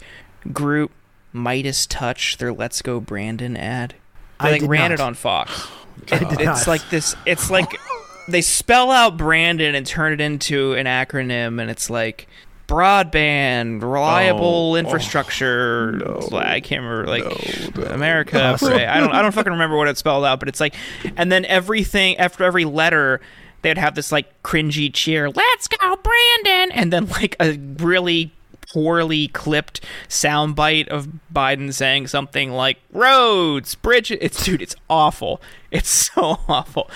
group Midas Touch their Let's Go Brandon ad? They I like did ran not. it on Fox. It's like this it's like they spell out Brandon and turn it into an acronym and it's like broadband, reliable Oh, infrastructure. no. I can't remember like No, no. America. I don't I don't fucking remember what it spelled out, but it's like and then everything after every letter they'd have this like cringy cheer, "Let's go Brandon." And then like a really poorly clipped soundbite of Biden saying something like roads, bridges. It's dude, it's awful. It's so awful.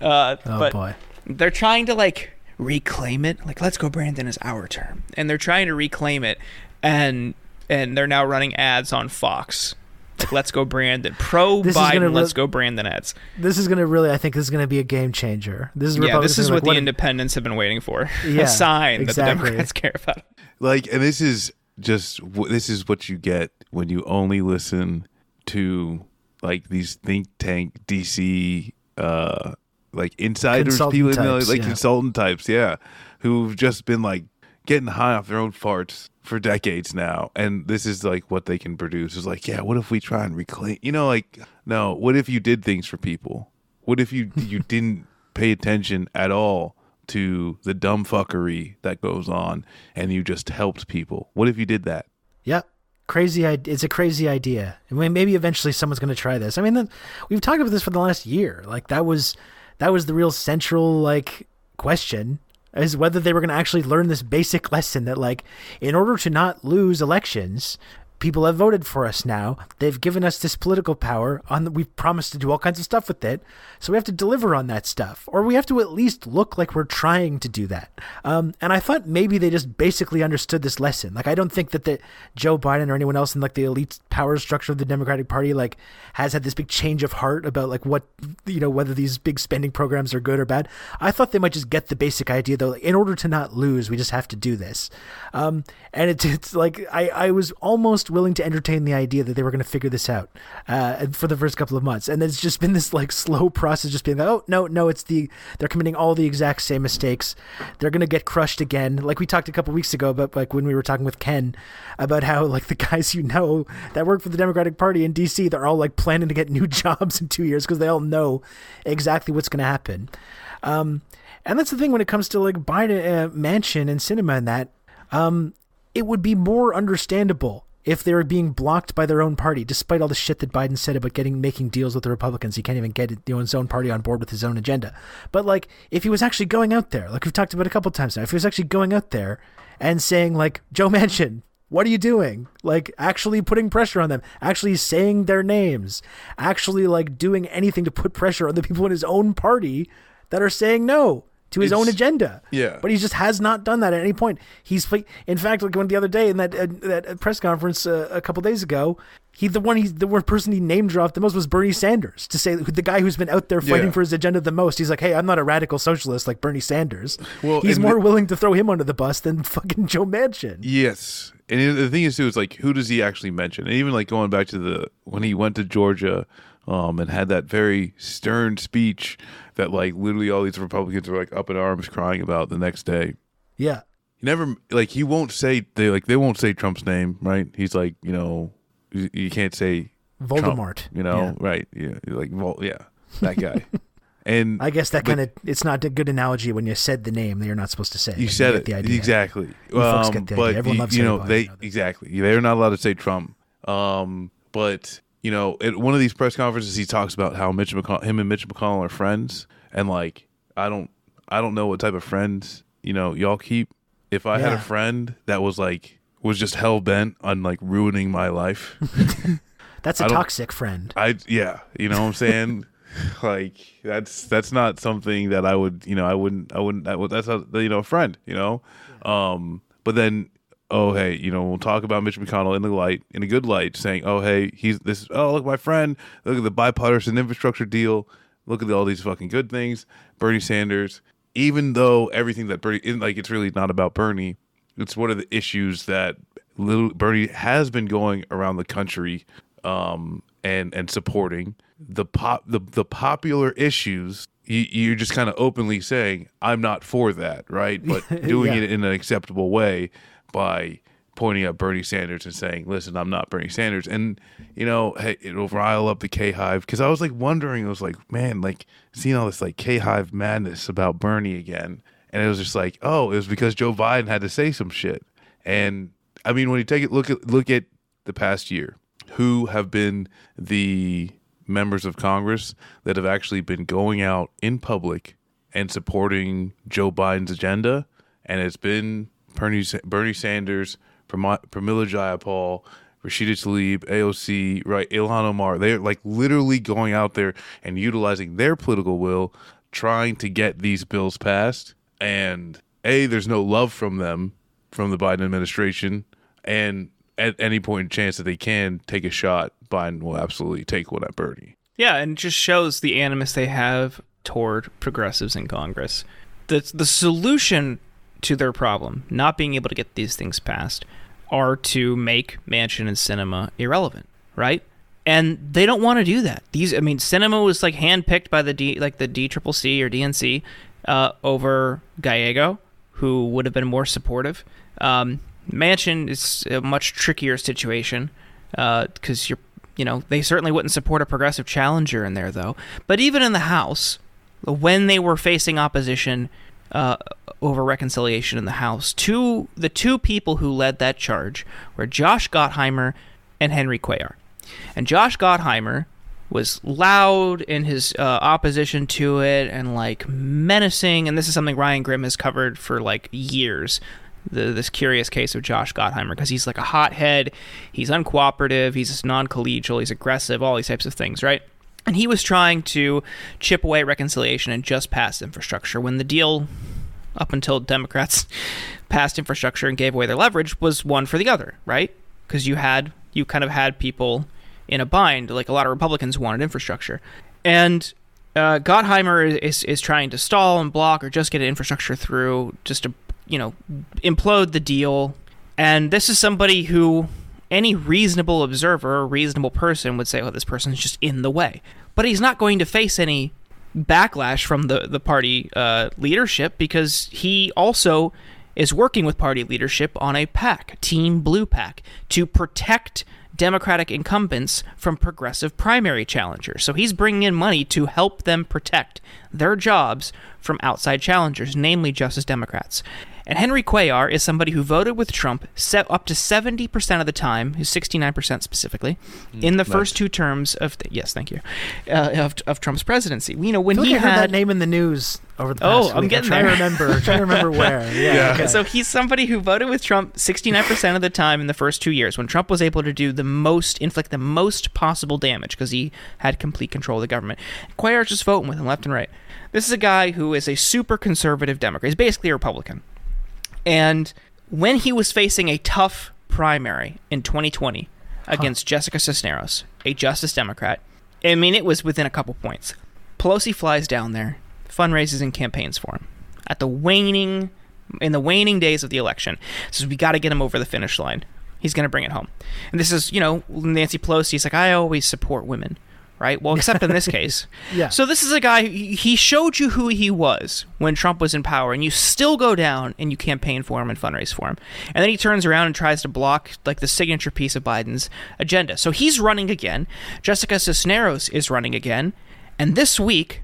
Uh, Oh but boy. they're trying to like reclaim it. Like, let's go, Brandon is our term, and they're trying to reclaim it, and and they're now running ads on Fox. Like, let's go, Brandon. Pro This is gonna Biden, let's go, Brandon ads. This is going to really I think this is going to be a game changer. This is Yeah, this is being what like, the independents have been waiting for. Yeah, a sign exactly. that the Democrats care about. like and this is just this is what you get when you only listen to like these think tank dc uh like insiders Consultant people types, like yeah. consultant types yeah who've just been like getting high off their own farts for decades now and this is like what they can produce is like yeah what if we try and reclaim you know like no what if you did things for people what if you you didn't pay attention at all to the dumb fuckery that goes on and you just helped people what if you did that Yep. Crazy. id- It's a crazy idea. I mean, maybe eventually someone's going to try this. I mean, we've talked about this for the last year. Like that was that was the real central like question is whether they were going to actually learn this basic lesson that like in order to not lose elections people have voted for us now. They've given us this political power on the, we've promised to do all kinds of stuff with it. So we have to deliver on that stuff or we have to at least look like we're trying to do that. Um, and i thought maybe they just basically understood this lesson. Like i don't think that the joe biden or anyone else in like the elite power structure of the democratic party like has had this big change of heart about like what you know whether these big spending programs are good or bad. I thought they might just get the basic idea though like, in order to not lose we just have to do this um, and it's, it's like I, I was almost willing to entertain the idea that they were going to figure this out uh, for the first couple of months. And it's just been this like slow process just being like oh no no it's the they're committing all the exact same mistakes. They're going to get crushed again. Like we talked a couple weeks ago about like when we were talking with ken about how like the guys you know that work for the democratic party in dc they're all like planning to get new jobs in two years because they all know exactly what's going to happen. Um, and that's the thing when it comes to like Biden uh, manchin and sinema and that um, it would be more understandable if they were being blocked by their own party, despite all the shit that Biden said about getting making deals with the Republicans. He can't even get you know, his own party on board with his own agenda. But like, if he was actually going out there, like we've talked about a couple times now, if he was actually going out there and saying like, Joe Manchin, What are you doing? Like actually putting pressure on them, actually saying their names, actually like doing anything to put pressure on the people in his own party that are saying no to his It's- own agenda. yeah. But he just has not done that at any point. He's in fact, like when the other day in that uh, that press conference uh, a couple days ago, he the one he the one person he name dropped the most was Bernie Sanders to say the guy who's been out there fighting Yeah. for his agenda the most. He's like, hey, I'm not a radical socialist like Bernie Sanders. Well, he's more the- willing to throw him under the bus than fucking Joe Manchin. Yes, and the thing is too is like who does he actually mention? And even like going back to the when he went to Georgia, um, and had that very stern speech that like literally all these Republicans were like up in arms crying about the next day. Yeah. He never like he won't say they like they won't say Trump's name, right? He's like you know you, you can't say Trump, Voldemort. you know, Yeah. right? Yeah, like Vol- yeah, that guy. and I guess that kind of it's not a good analogy when you said the name that you're not supposed to say. You said get it the idea. exactly. You folks Um, get the but idea. Everyone you, loves you know they you know exactly. They're not allowed to say Trump. Um, but you know, at one of these press conferences, he talks about how Mitch McConnell, him and Mitch McConnell are friends, and like I don't, I don't know what type of friends you know y'all keep. If I had a friend that was like was just hell bent on like ruining my life, That's a toxic friend. I yeah, you know what I'm saying. like that's that's not something that I would you know I wouldn't I wouldn't that would, that's not you know a friend you know um but then oh hey you know we'll talk about Mitch McConnell in the light in a good light saying oh hey he's this oh look my friend look at the bipartisan infrastructure deal look at all these fucking good things Bernie Sanders even though everything that Bernie like it's really not about Bernie it's one of the issues that little Bernie has been going around the country um, and and supporting the pop the the popular issues. You, you're just kind of openly saying I'm not for that, right? But doing Yeah. it in an acceptable way by pointing at Bernie Sanders and saying, "Listen, I'm not Bernie Sanders," and you know, hey, it'll rile up the K Hive because I was like wondering, I was like, man, like seeing all this like K Hive madness about Bernie again, and it was just like, oh, it was because Joe Biden had to say some shit, and I mean, when you take it look at look at the past year, who have been the members of Congress that have actually been going out in public and supporting Joe Biden's agenda, and it's been Bernie, Bernie Sanders, Pram- Pramila Jayapal, Rashida Tlaib, AOC, right, Ilhan Omar. They're like literally going out there and utilizing their political will, trying to get these bills passed. And a, there's no love from them, from the Biden administration, and at any point in chance that they can take a shot, Biden will absolutely take one at Bernie. Yeah, and it just shows the animus they have toward progressives in Congress. The the solution to their problem, not being able to get these things passed, are to make Manchin and Sinema irrelevant, right? And they don't want to do that. These, I mean, Sinema was like handpicked by the D, like the DCCC or DNC, uh, over Gallego, who would have been more supportive. Um, Manchin is a much trickier situation because you're, you know, they certainly wouldn't support a progressive challenger in there though. But even in the House, when they were facing opposition uh, over reconciliation in the House, two the two people who led that charge were Josh Gottheimer and Henry Cuellar. And Josh Gottheimer was loud in his uh, opposition to it and like menacing. And this is something Ryan Grim has covered for like years. The, this curious case of Josh Gottheimer because he's like a hothead, he's uncooperative, he's non-collegial, he's aggressive, all these types of things, right? And he was trying to chip away reconciliation and just pass infrastructure when the deal, up until Democrats passed infrastructure and gave away their leverage, was one for the other, right? Because you had you kind of had people in a bind, like a lot of Republicans wanted infrastructure, and uh, Gottheimer is is trying to stall and block or just get infrastructure through, just to you know implode the deal. And this is somebody who any reasonable observer or reasonable person would say, "Oh, this person's just in the way." But he's not going to face any backlash from the the party uh, leadership because he also is working with party leadership on a pack, Team Blue PAC, to protect Democratic incumbents from progressive primary challengers. So he's bringing in money to help them protect their jobs from outside challengers, namely Justice Democrats. And Henry Cuellar is somebody who voted with Trump set up to 70% of the time, 69% specifically, in the first two terms of, th- yes, thank you, uh, of, of Trump's presidency. You know, when I feel he like I heard that name in the news over the Oh, past I'm week. getting trying there. to remember. I'm trying to remember where. Yeah. Yeah. okay. So he's somebody who voted with Trump 69% of the time in the first two years when Trump was able to do the most, inflict the most possible damage because he had complete control of the government. Cuellar's just voting with him left and right. This is a guy who is a super conservative Democrat. He's basically a Republican. And when he was facing a tough primary in 2020 against Jessica Cisneros, a Justice Democrat, I mean, it was within a couple points. Pelosi flies down there, fundraises and campaigns for him at the waning, in the waning days of the election. Says we got to get him over the finish line. He's going to bring it home. And this is, you know, Nancy Pelosi's like, I always support women, right? Well, except in this case. Yeah. So this is a guy, he showed you who he was when Trump was in power, and you still go down and you campaign for him and fundraise for him. And then he turns around and tries to block, like, the signature piece of Biden's agenda. So he's running again. Jessica Cisneros is running again. And this week,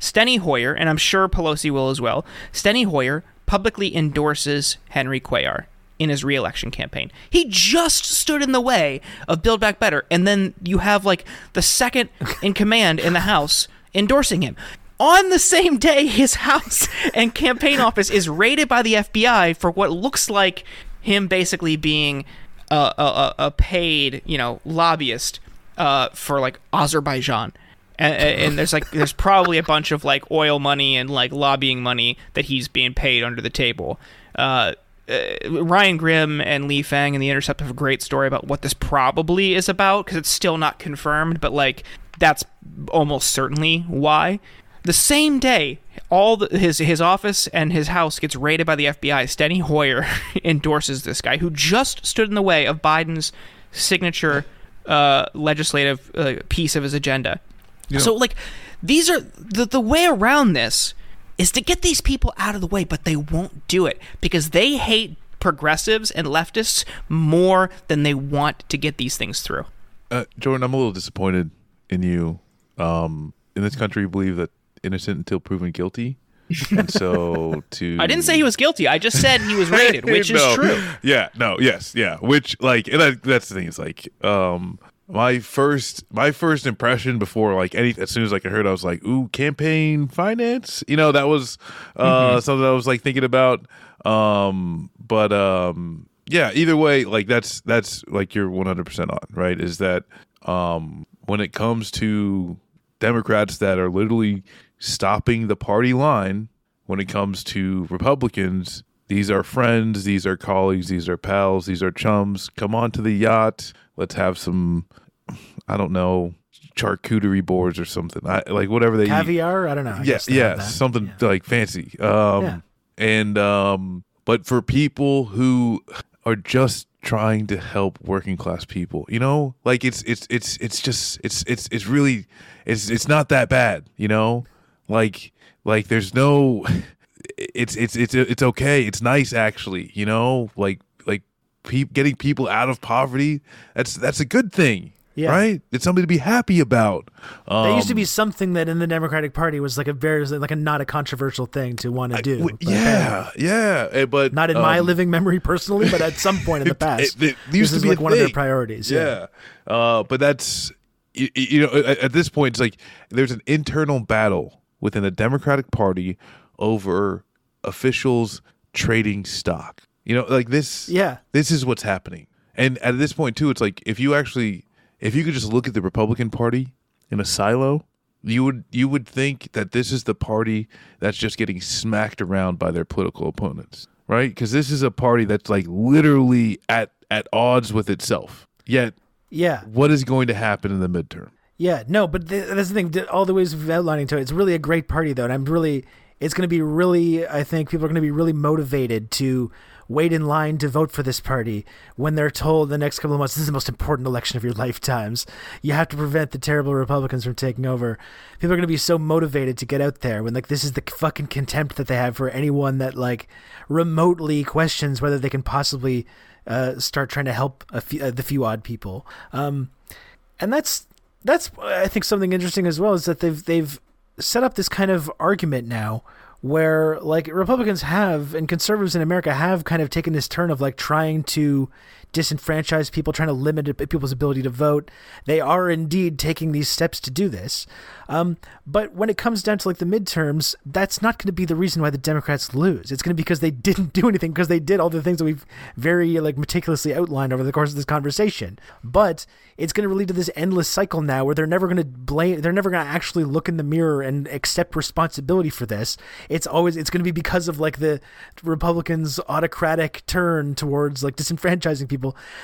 Steny Hoyer, and I'm sure Pelosi will as well, Steny Hoyer publicly endorses Henry Cuellar in his reelection campaign. He just stood in the way of Build Back Better, and then you have like the second in command in the House endorsing him. On the same day, his house and campaign office is raided by the FBI for what looks like him basically being a, a, a- paid, you know, lobbyist uh, for like Azerbaijan and, and there's like there's probably a bunch of like oil money and like lobbying money that he's being paid under the table. Uh, uh, Ryan Grim and Lee Fang and The Intercept have a great story about what this probably is about because it's still not confirmed, but like that's almost certainly why. The same day, all the, his his office and his house gets raided by the FBI. Steny Hoyer endorses this guy who just stood in the way of Biden's signature uh, legislative uh, piece of his agenda. So like these are the the way around this is to get these people out of the way, but they won't do it because they hate progressives and leftists more than they want to get these things through. Uh, Jordan, I'm a little disappointed in you. Um, in this country, you believe that innocent until proven guilty, and so to I didn't say he was guilty. I just said he was rated, which is true. Yeah, no, yes, yeah. Which like, that, that's the thing. It's like, um, my first, my first impression before like any, as soon as like I heard, I was like, ooh, campaign finance. You know, that was uh something I was like thinking about. Um, but um, yeah. Either way, like that's that's like you're 100 percent on right. Is that um when it comes to Democrats that are literally stopping the party line when it comes to Republicans. These are friends, these are colleagues, these are pals, these are chums. Come on to the yacht. Let's have some, I don't know, charcuterie boards or something. I, like whatever they eat. Caviar? I don't know. I Yeah, yeah, something like fancy. Um, Yeah. and um, but for people who are just trying to help working class people, you know, like it's it's it's it's just it's it's it's really it's it's not that bad, you know, like like there's no, it's it's it's it's okay, it's nice actually, you know, like like pe- getting people out of poverty, that's that's a good thing. Yeah. Right, it's something to be happy about. Um, That used to be something that in the Democratic Party was like a very like a not a controversial thing to want to do. W- but yeah, yeah, eh, but Not in my um, living memory personally, but at some point in the past, it, it used this to is be like one of their thing. priorities. Yeah, uh, but that's you, you know at, at this point it's like there's an internal battle within the Democratic Party over officials trading stock. You know, like this. Yeah. this is what's happening. And at this point too, it's like if you actually if you could just look at the Republican Party in a silo, you would you would think that this is the party that's just getting smacked around by their political opponents, right? Because this is a party that's like literally at at odds with itself. Yet, yeah, what is going to happen in the midterm? yeah. No, but th- that's the thing. All the ways of outlining to it, it's really a great party though, and I'm really, it's going to be really. I think people are going to be really motivated to wait in line to vote for this party when they're told the next couple of months this is the most important election of your lifetimes. You have to prevent the terrible Republicans from taking over. People are going to be so motivated to get out there when like this is the fucking contempt that they have for anyone that like remotely questions whether they can possibly uh, start trying to help a few, uh, the few odd people. Um, and that's that's I think something interesting as well is that they've they've set up this kind of argument now where like Republicans have and conservatives in America have kind of taken this turn of like trying to disenfranchise people, trying to limit people's ability to vote. They are indeed taking these steps to do this. Um, but when it comes down to like the midterms, that's not going to be the reason why the Democrats lose. It's going to be because they didn't do anything because they did all the things that we've very like meticulously outlined over the course of this conversation. But it's going to lead to this endless cycle now where they're never going to blame they're never going to actually look in the mirror and accept responsibility for this it's always it's going to be because of like the republicans autocratic turn towards like disenfranchising people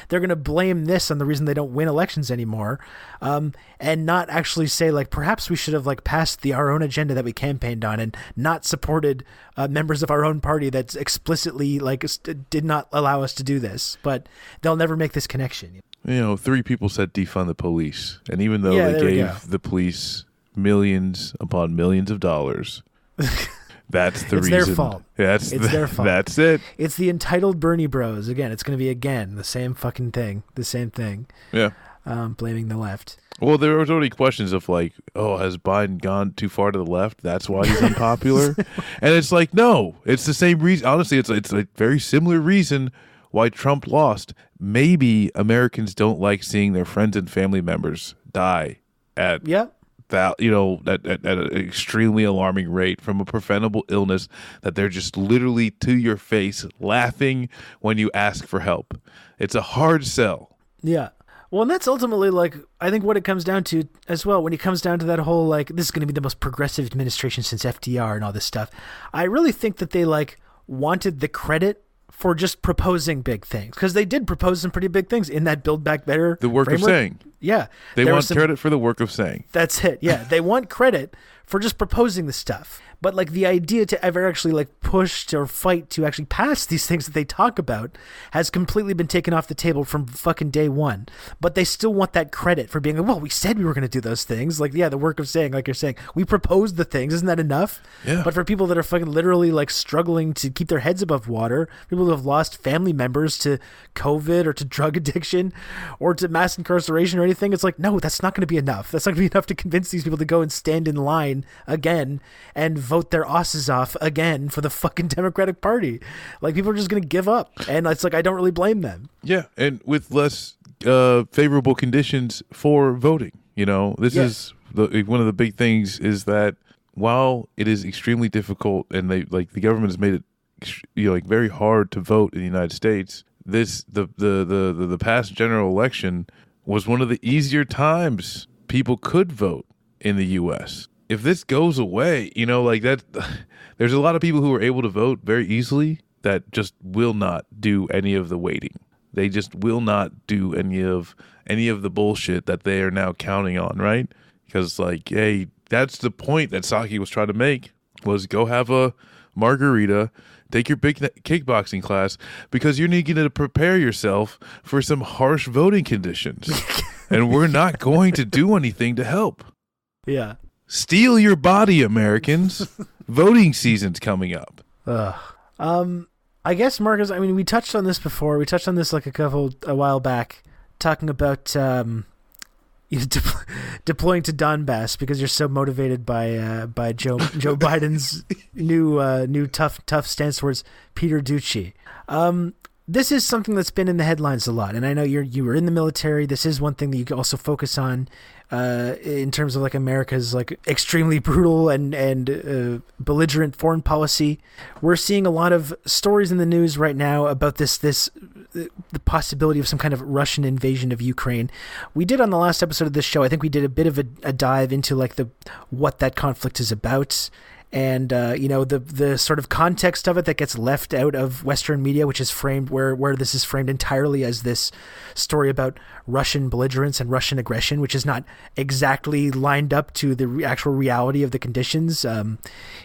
they're going to blame this on the reason they don't win elections anymore um, and not actually say like perhaps we should have like passed the our own agenda that we campaigned on and not supported uh, members of our own party that explicitly like did not allow us to do this. But they'll never make this connection. You know, three people said defund the police, and even though yeah, they gave the police millions upon millions of dollars, that's the it's reason. Their fault. That's it's the, their fault. That's it. It's the entitled Bernie Bros. Again, it's going to be again the same fucking thing, the same thing. Yeah. Um, blaming the left. Well, there was already questions of like, oh, has Biden gone too far to the left? That's why he's unpopular. and it's like, no, it's the same reason. Honestly, it's it's a very similar reason why Trump lost. Maybe Americans don't like seeing their friends and family members die at yeah. That you know at, at, at, an extremely alarming rate from a preventable illness that they're just literally to your face laughing when you ask for help. It's a hard sell. Yeah. Well, and that's ultimately like I think what it comes down to as well. When it comes down to that whole like this is going to be the most progressive administration since FDR and all this stuff, I really think that they like wanted the credit for just proposing big things because they did propose some pretty big things in that Build Back Better. The work framework. of saying. Yeah, they want some, credit for the work of saying. That's it. Yeah, they want credit for just proposing the stuff but like the idea to ever actually like push or fight to actually pass these things that they talk about has completely been taken off the table from fucking day one. But they still want that credit for being like well we said we were going to do those things. Like yeah the work of saying like you're saying we proposed the things isn't that enough? Yeah. But for people that are fucking literally like struggling to keep their heads above water people who have lost family members to covid or to drug addiction or to mass incarceration or anything it's like no that's not going to be enough. That's not going to be enough to convince these people to go and stand in line again and vote their asses off again for the fucking Democratic Party. Like people are just going to give up, and it's like I don't really blame them. Yeah, and with less uh, favorable conditions for voting. You know, this is the one of the big things is that while it is extremely difficult, and they like the government has made it you know like very hard to vote in the United States. This the the the the, the past general election was one of the easier times people could vote in the U.S if this goes away, you know, like that, there's a lot of people who are able to vote very easily that just will not do any of the waiting. They just will not do any of any of the bullshit that they are now counting on, right? Because like, hey, that's the point that Psaki was trying to make was go have a margarita, take your big kickboxing class because you're needing to prepare yourself for some harsh voting conditions. and we're not going to do anything to help. Yeah. Steel your body, Americans. Voting season's coming up. Ugh. Um, I guess Marcus. I mean, we touched on this before. We touched on this like a couple a while back, talking about um, you de- deploying to Donbass because you're so motivated by uh, by Joe Joe Biden's new uh, new tough tough stance towards Peter Doocy. Um, this is something that's been in the headlines a lot, and I know you're you were in the military. This is one thing that you can also focus on uh, in terms of like America's like extremely brutal and and uh, belligerent foreign policy. We're seeing a lot of stories in the news right now about this this uh, the possibility of some kind of Russian invasion of Ukraine. We did on the last episode of this show. I think we did a bit of a, a dive into like the what that conflict is about and uh, you know the the sort of context of it that gets left out of Western media, which is framed where where this is framed entirely as this story about Russian belligerence and Russian aggression, which is not exactly lined up to the re- actual reality of the conditions um,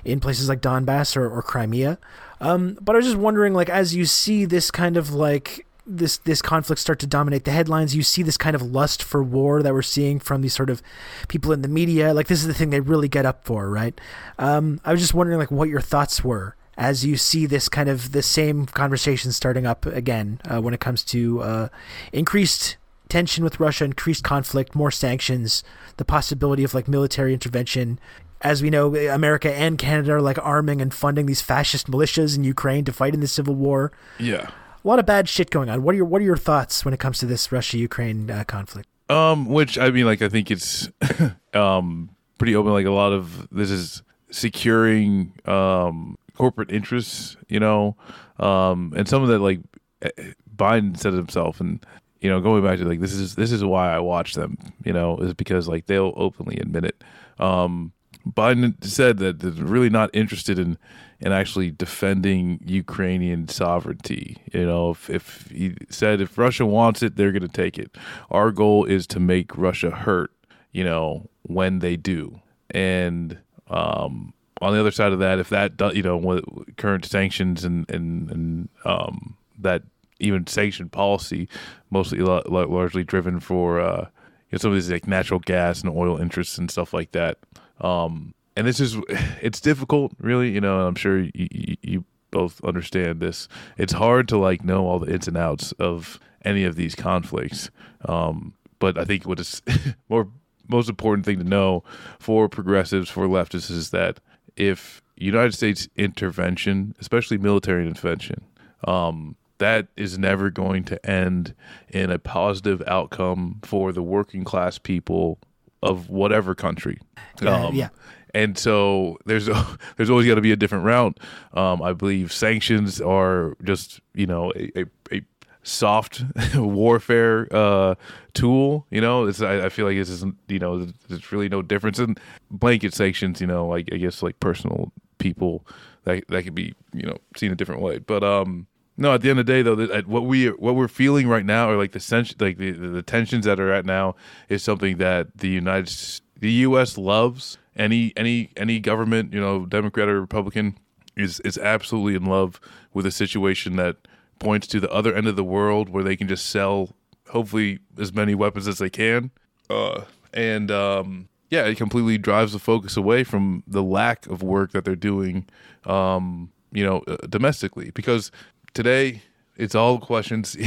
in places like Donbass or, or Crimea. Um, but I was just wondering, like, as you see this kind of like this this conflict start to dominate the headlines. You see this kind of lust for war that we're seeing from these sort of people in the media. Like this is the thing they really get up for, right? Um, I was just wondering like what your thoughts were as you see this kind of the same conversation starting up again uh, when it comes to uh, increased tension with Russia, increased conflict, more sanctions, the possibility of like military intervention as we know, America and Canada are like arming and funding these fascist militias in Ukraine to fight in the civil war. Yeah. A lot of bad shit going on. What are your What are your thoughts when it comes to this Russia Ukraine uh, conflict? Um, which I mean, like I think it's um pretty open. Like a lot of this is securing um corporate interests, you know, um, and some of that like eh, Biden said himself, and you know, going back to like this is this is why I watch them, you know, is because like they'll openly admit it. Um, Biden said that they're really not interested in in actually defending Ukrainian sovereignty. You know, if, if he said if Russia wants it, they're going to take it. Our goal is to make Russia hurt. You know, when they do, and um, on the other side of that, if that do, you know current sanctions and and and um, that even sanction policy, mostly largely driven for uh, you know, some of these like natural gas and oil interests and stuff like that. Um, and this is it's difficult, really. You know, I'm sure you, you, you both understand this. It's hard to like know all the ins and outs of any of these conflicts. Um, but I think what is more most important thing to know for progressives, for leftists, is that if United States intervention, especially military intervention, um, that is never going to end in a positive outcome for the working class people of whatever country. Um, yeah. And so there's there's always got to be a different route. Um, I believe sanctions are just you know a, a, a soft warfare uh, tool. You know, it's, I, I, feel like this isn't. You know, there's really no difference in blanket sanctions. You know, like I guess like personal people that that could be you know seen a different way. But um, no, at the end of the day, though, that what we what we're feeling right now, or like the sense, like the, the tensions that are at now, is something that the United the U.S. loves. Any any any government, you know, Democrat or Republican, is is absolutely in love with a situation that points to the other end of the world where they can just sell hopefully as many weapons as they can. Uh, and um, yeah, it completely drives the focus away from the lack of work that they're doing, um, you know, uh, domestically. Because today it's all questions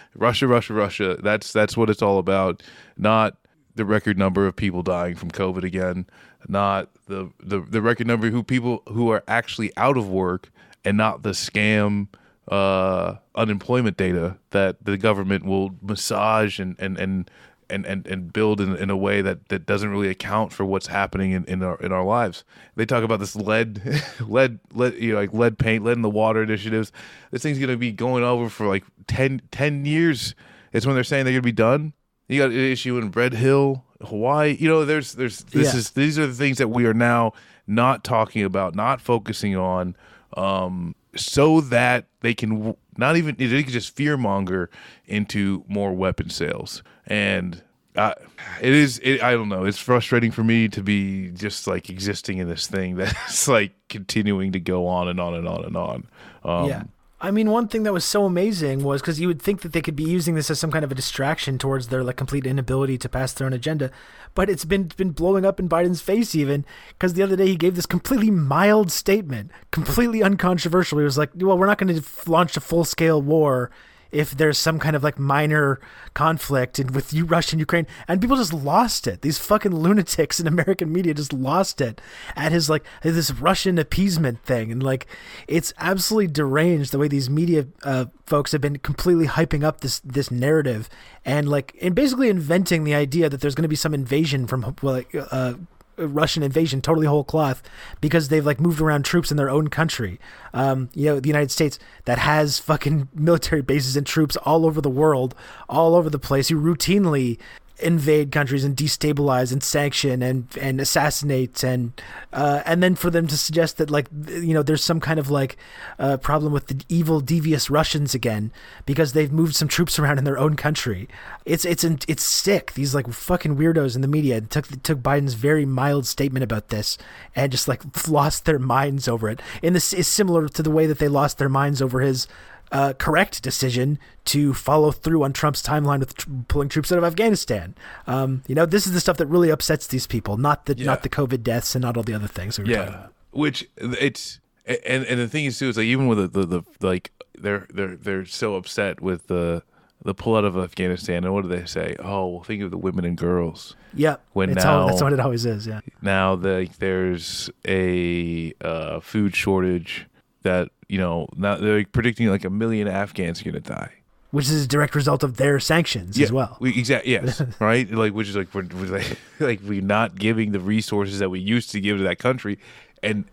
Russia, Russia, Russia. That's that's what it's all about. Not the record number of people dying from COVID again. Not the the, the record number who people who are actually out of work, and not the scam uh, unemployment data that the government will massage and and and and, and, and build in, in a way that, that doesn't really account for what's happening in, in our in our lives. They talk about this lead, lead, lead, you know, like lead paint, lead in the water initiatives. This thing's gonna be going over for like 10, 10 years. It's when they're saying they're gonna be done. You got an issue in Red Hill, Hawaii. You know, there's there's this yeah. is these are the things that we are now not talking about, not focusing on. Um, so that they can not even they can just fearmonger into more weapon sales and uh, it is it, i don't know it's frustrating for me to be just like existing in this thing that's like continuing to go on and on and on and on um, yeah I mean, one thing that was so amazing was because you would think that they could be using this as some kind of a distraction towards their like complete inability to pass their own agenda, but it's been been blowing up in Biden's face even because the other day he gave this completely mild statement, completely uncontroversial. He was like, "Well, we're not going to launch a full scale war if there's some kind of like minor conflict in, with you Russia and Ukraine, and people just lost it. These fucking lunatics in American media just lost it at his like this Russian appeasement thing, and like it's absolutely deranged the way these media uh, folks have been completely hyping up this this narrative and like and basically inventing the idea that there's going to be some invasion from like uh, Russian invasion totally whole cloth because they've like moved around troops in their own country. Um, you know, the United States that has fucking military bases and troops all over the world, all over the place, who routinely invade countries and destabilize and sanction and and assassinate and uh, and then for them to suggest that like you know there's some kind of like uh, problem with the evil devious Russians again because they've moved some troops around in their own country. It's it's it's sick. These like fucking weirdos in the media took took Biden's very mild statement about this and just like lost their minds over it. And this is similar to the way that they lost their minds over his uh, correct decision to follow through on Trump's timeline with tr- pulling troops out of Afghanistan. Um, you know, this is the stuff that really upsets these people, not the yeah. not the COVID deaths and not all the other things. We yeah, which it's and and the thing is too is like even with the, the, the like they're they're they're so upset with the the pullout of Afghanistan, and what do they say? Oh, well, think of the women and girls. Yep. When now- all, that's what it always is. Yeah. Now the, there's a uh, food shortage that you know now they're predicting like a million Afghans are gonna die. Which is a direct result of their sanctions as well. We, exactly. Yes. right. Like, which is like we're, we're like, like we're not giving the resources that we used to give to that country, and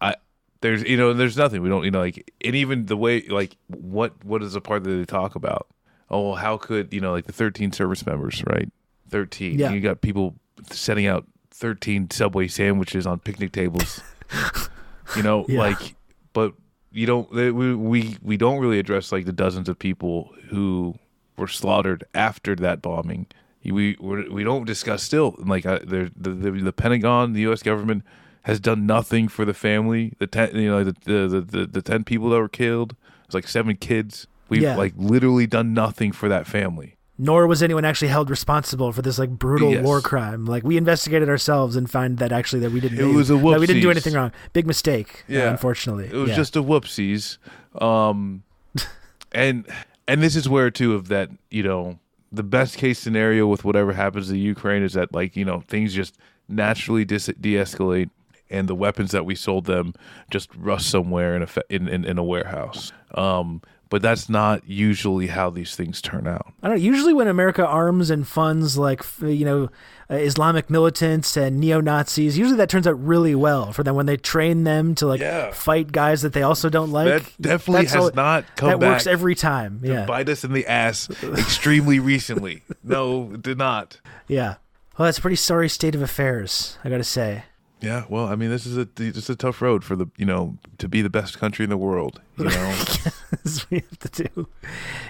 I there's you know there's nothing we don't you know like and even the way like what what is the part that they talk about? Oh, how could you know like the 13 service members, right? 13. Yeah. You got people setting out 13 Subway sandwiches on picnic tables. you know, Yeah. like, but you don't. We we we don't really address like the dozens of people who were slaughtered after that bombing. We we don't discuss still like uh, the, the the Pentagon, the U.S. government has done nothing for the family. The ten you know the the the, the, the ten people that were killed. It's like seven kids. We've Yeah. like literally done nothing for that family. Nor was anyone actually held responsible for this like brutal Yes. war crime. Like we investigated ourselves and found that actually that we didn't. It was a that we didn't do anything wrong. Big mistake. uh, Yeah. unfortunately, It was Yeah. just a whoopsies. Um, and and this is where too of that you know the best case scenario with whatever happens to Ukraine is that like you know things just naturally dis- de-escalate and the weapons that we sold them just rust somewhere in a in, in, in a warehouse. Um, but that's not usually how these things turn out. I don't know. Usually, when America arms and funds like you know uh, Islamic militants and neo Nazis, usually that turns out really well for them when they train them to like Yeah. fight guys that they also don't like. that definitely has all- not come that works every time. Yeah, bite us in the ass extremely recently. No, it did not. yeah. Well, that's a pretty sorry state of affairs. I gotta say. Yeah, well, I mean, this is a just a tough road for the you know to be the best country in the world. You know, what we have to do.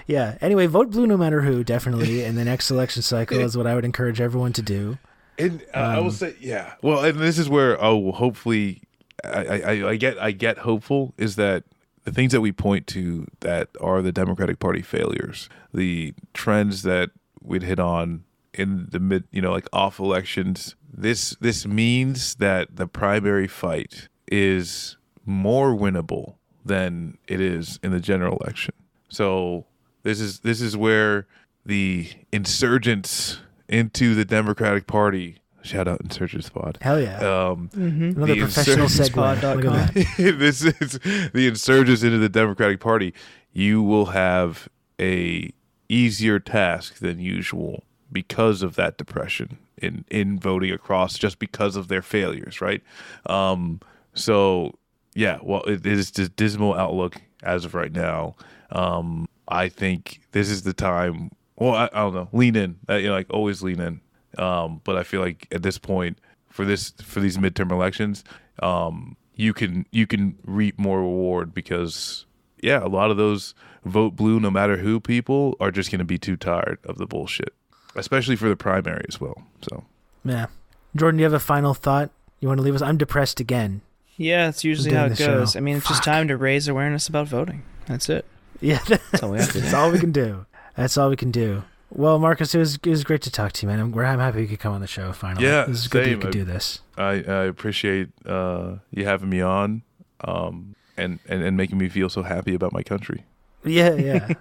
Yeah. Anyway, vote blue no matter who. Definitely in the next election cycle is what I would encourage everyone to do. and uh, I will say, yeah. Well, and this is where oh, hopefully, I, I I get I get hopeful is that the things that we point to that are the Democratic Party failures, the trends that we'd hit on in the mid, you know, like off elections. This this means that the primary fight is more winnable than it is in the general election. So this is this is where the insurgents into the Democratic Party shout out insurgents pod. Hell yeah. Um, Another professional insurgents segue. Look at that. this is the insurgents into the Democratic Party. You will have a easier task than usual because of that depression in in voting across, just because of their failures, right? Um, so yeah, well, it is a dismal outlook as of right now. Um, I think this is the time. Well, I, I don't know. Lean in. Uh, you know, like always lean in. Um, but I feel like at this point, for this for these midterm elections, um, you can you can reap more reward because yeah, a lot of those vote blue no matter who people are just going to be too tired of the bullshit, especially for the primary as well. So Yeah. Jordan, do you have a final thought you want to leave us? I'm depressed again. Yeah, it's usually how it goes. show. I mean, it's just time to raise awareness about voting. That's it. Yeah. That's all we have to do. That's all we can do. That's all we can do. Well, Marcus, it was it was great to talk to you, man. I'm, I'm happy you could come on the show finally. Yeah, this is good that you could I- do this. I, I appreciate uh, you having me on, um, and, and and making me feel so happy about my country. Yeah, yeah.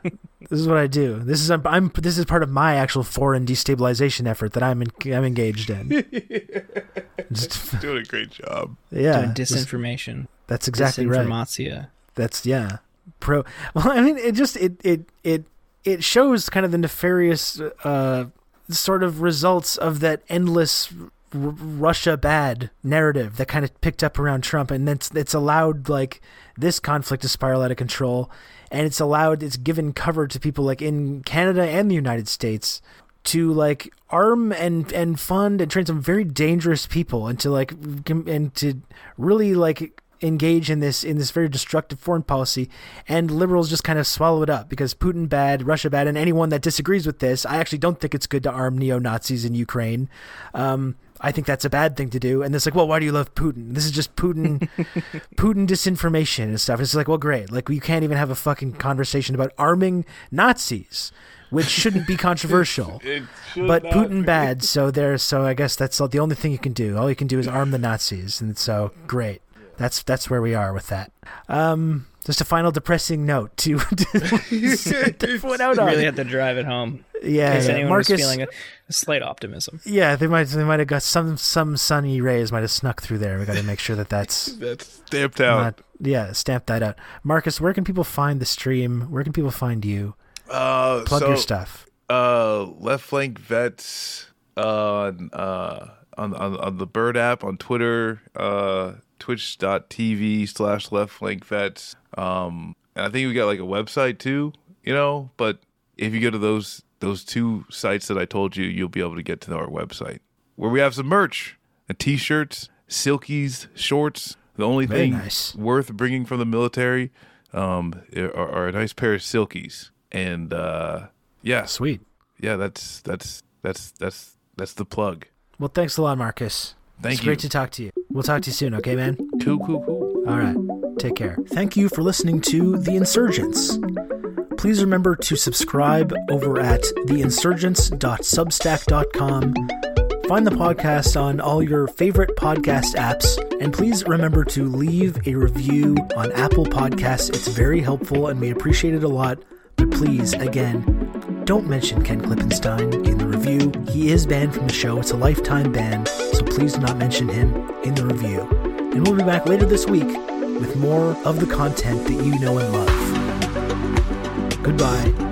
this is what I do. This is I'm, I'm this is part of my actual foreign destabilization effort that I'm in, I'm engaged in. Just- Doing a great job. yeah, Doing disinformation. that's exactly right. Disinformatia. That's yeah. Pro. Well, I mean, it just it it it it shows kind of the nefarious uh, sort of results of that endless R- Russia bad narrative that kind of picked up around Trump, and it's it's allowed like this conflict to spiral out of control, and it's allowed it's given cover to people like in Canada and the United States to like arm and and fund and train some very dangerous people and to like and to really like engage in this in this very destructive foreign policy and liberals just kind of swallow it up because Putin bad, Russia bad, and anyone that disagrees with this, I actually don't think it's good to arm neo Nazis in Ukraine. Um, I think that's a bad thing to do. And it's like, well, why do you love Putin? This is just Putin, Putin disinformation and stuff. And It's like, well, great. Like, you can't even have a fucking conversation about arming Nazis, which shouldn't be controversial. but Putin bad, so there. So I guess that's all, the only thing you can do. All you can do is arm the Nazis, and so great. That's that's where we are with that. Um, Just a final depressing note to, to send everyone out on. Really had to drive it home. yeah, In case yeah. anyone Marcus. was feeling a, a slight optimism. yeah, they might they might have got some some sunny rays might have snuck through there. We got to make sure that that's That's stamped out. not yeah stamp that out. Marcus, where can people find the stream? Where can people find you? uh, Plug so, your stuff. Uh, left flank vets on uh on, on on the Bird app on Twitter, uh, twitch.tv slash left flank vets. Um, and I think we got like a website too, you know. But if you go to those those two sites that I told you, you'll be able to get to our website where we have some merch and t-shirts, silkies, shorts. The only Very thing nice. worth bringing from the military um, are, are a nice pair of silkies. And uh, yeah, Sweet. yeah, that's that's that's that's that's the plug. Well, thanks a lot, Marcus. Thank it's you. great to talk to you. We'll talk to you soon, okay, man? Cool, cool, cool. All right. Take care. Thank you for listening to The Insurgents. Please remember to subscribe over at theinsurgents.substack.com. Find the podcast on all your favorite podcast apps. And please remember to leave a review on Apple Podcasts. It's very helpful and we appreciate it a lot. But please, again, don't mention Ken Klippenstein in the review. He is banned from the show. It's a lifetime ban, so please do not mention him in the review. And we'll be back later this week with more of the content that you know and love. Goodbye.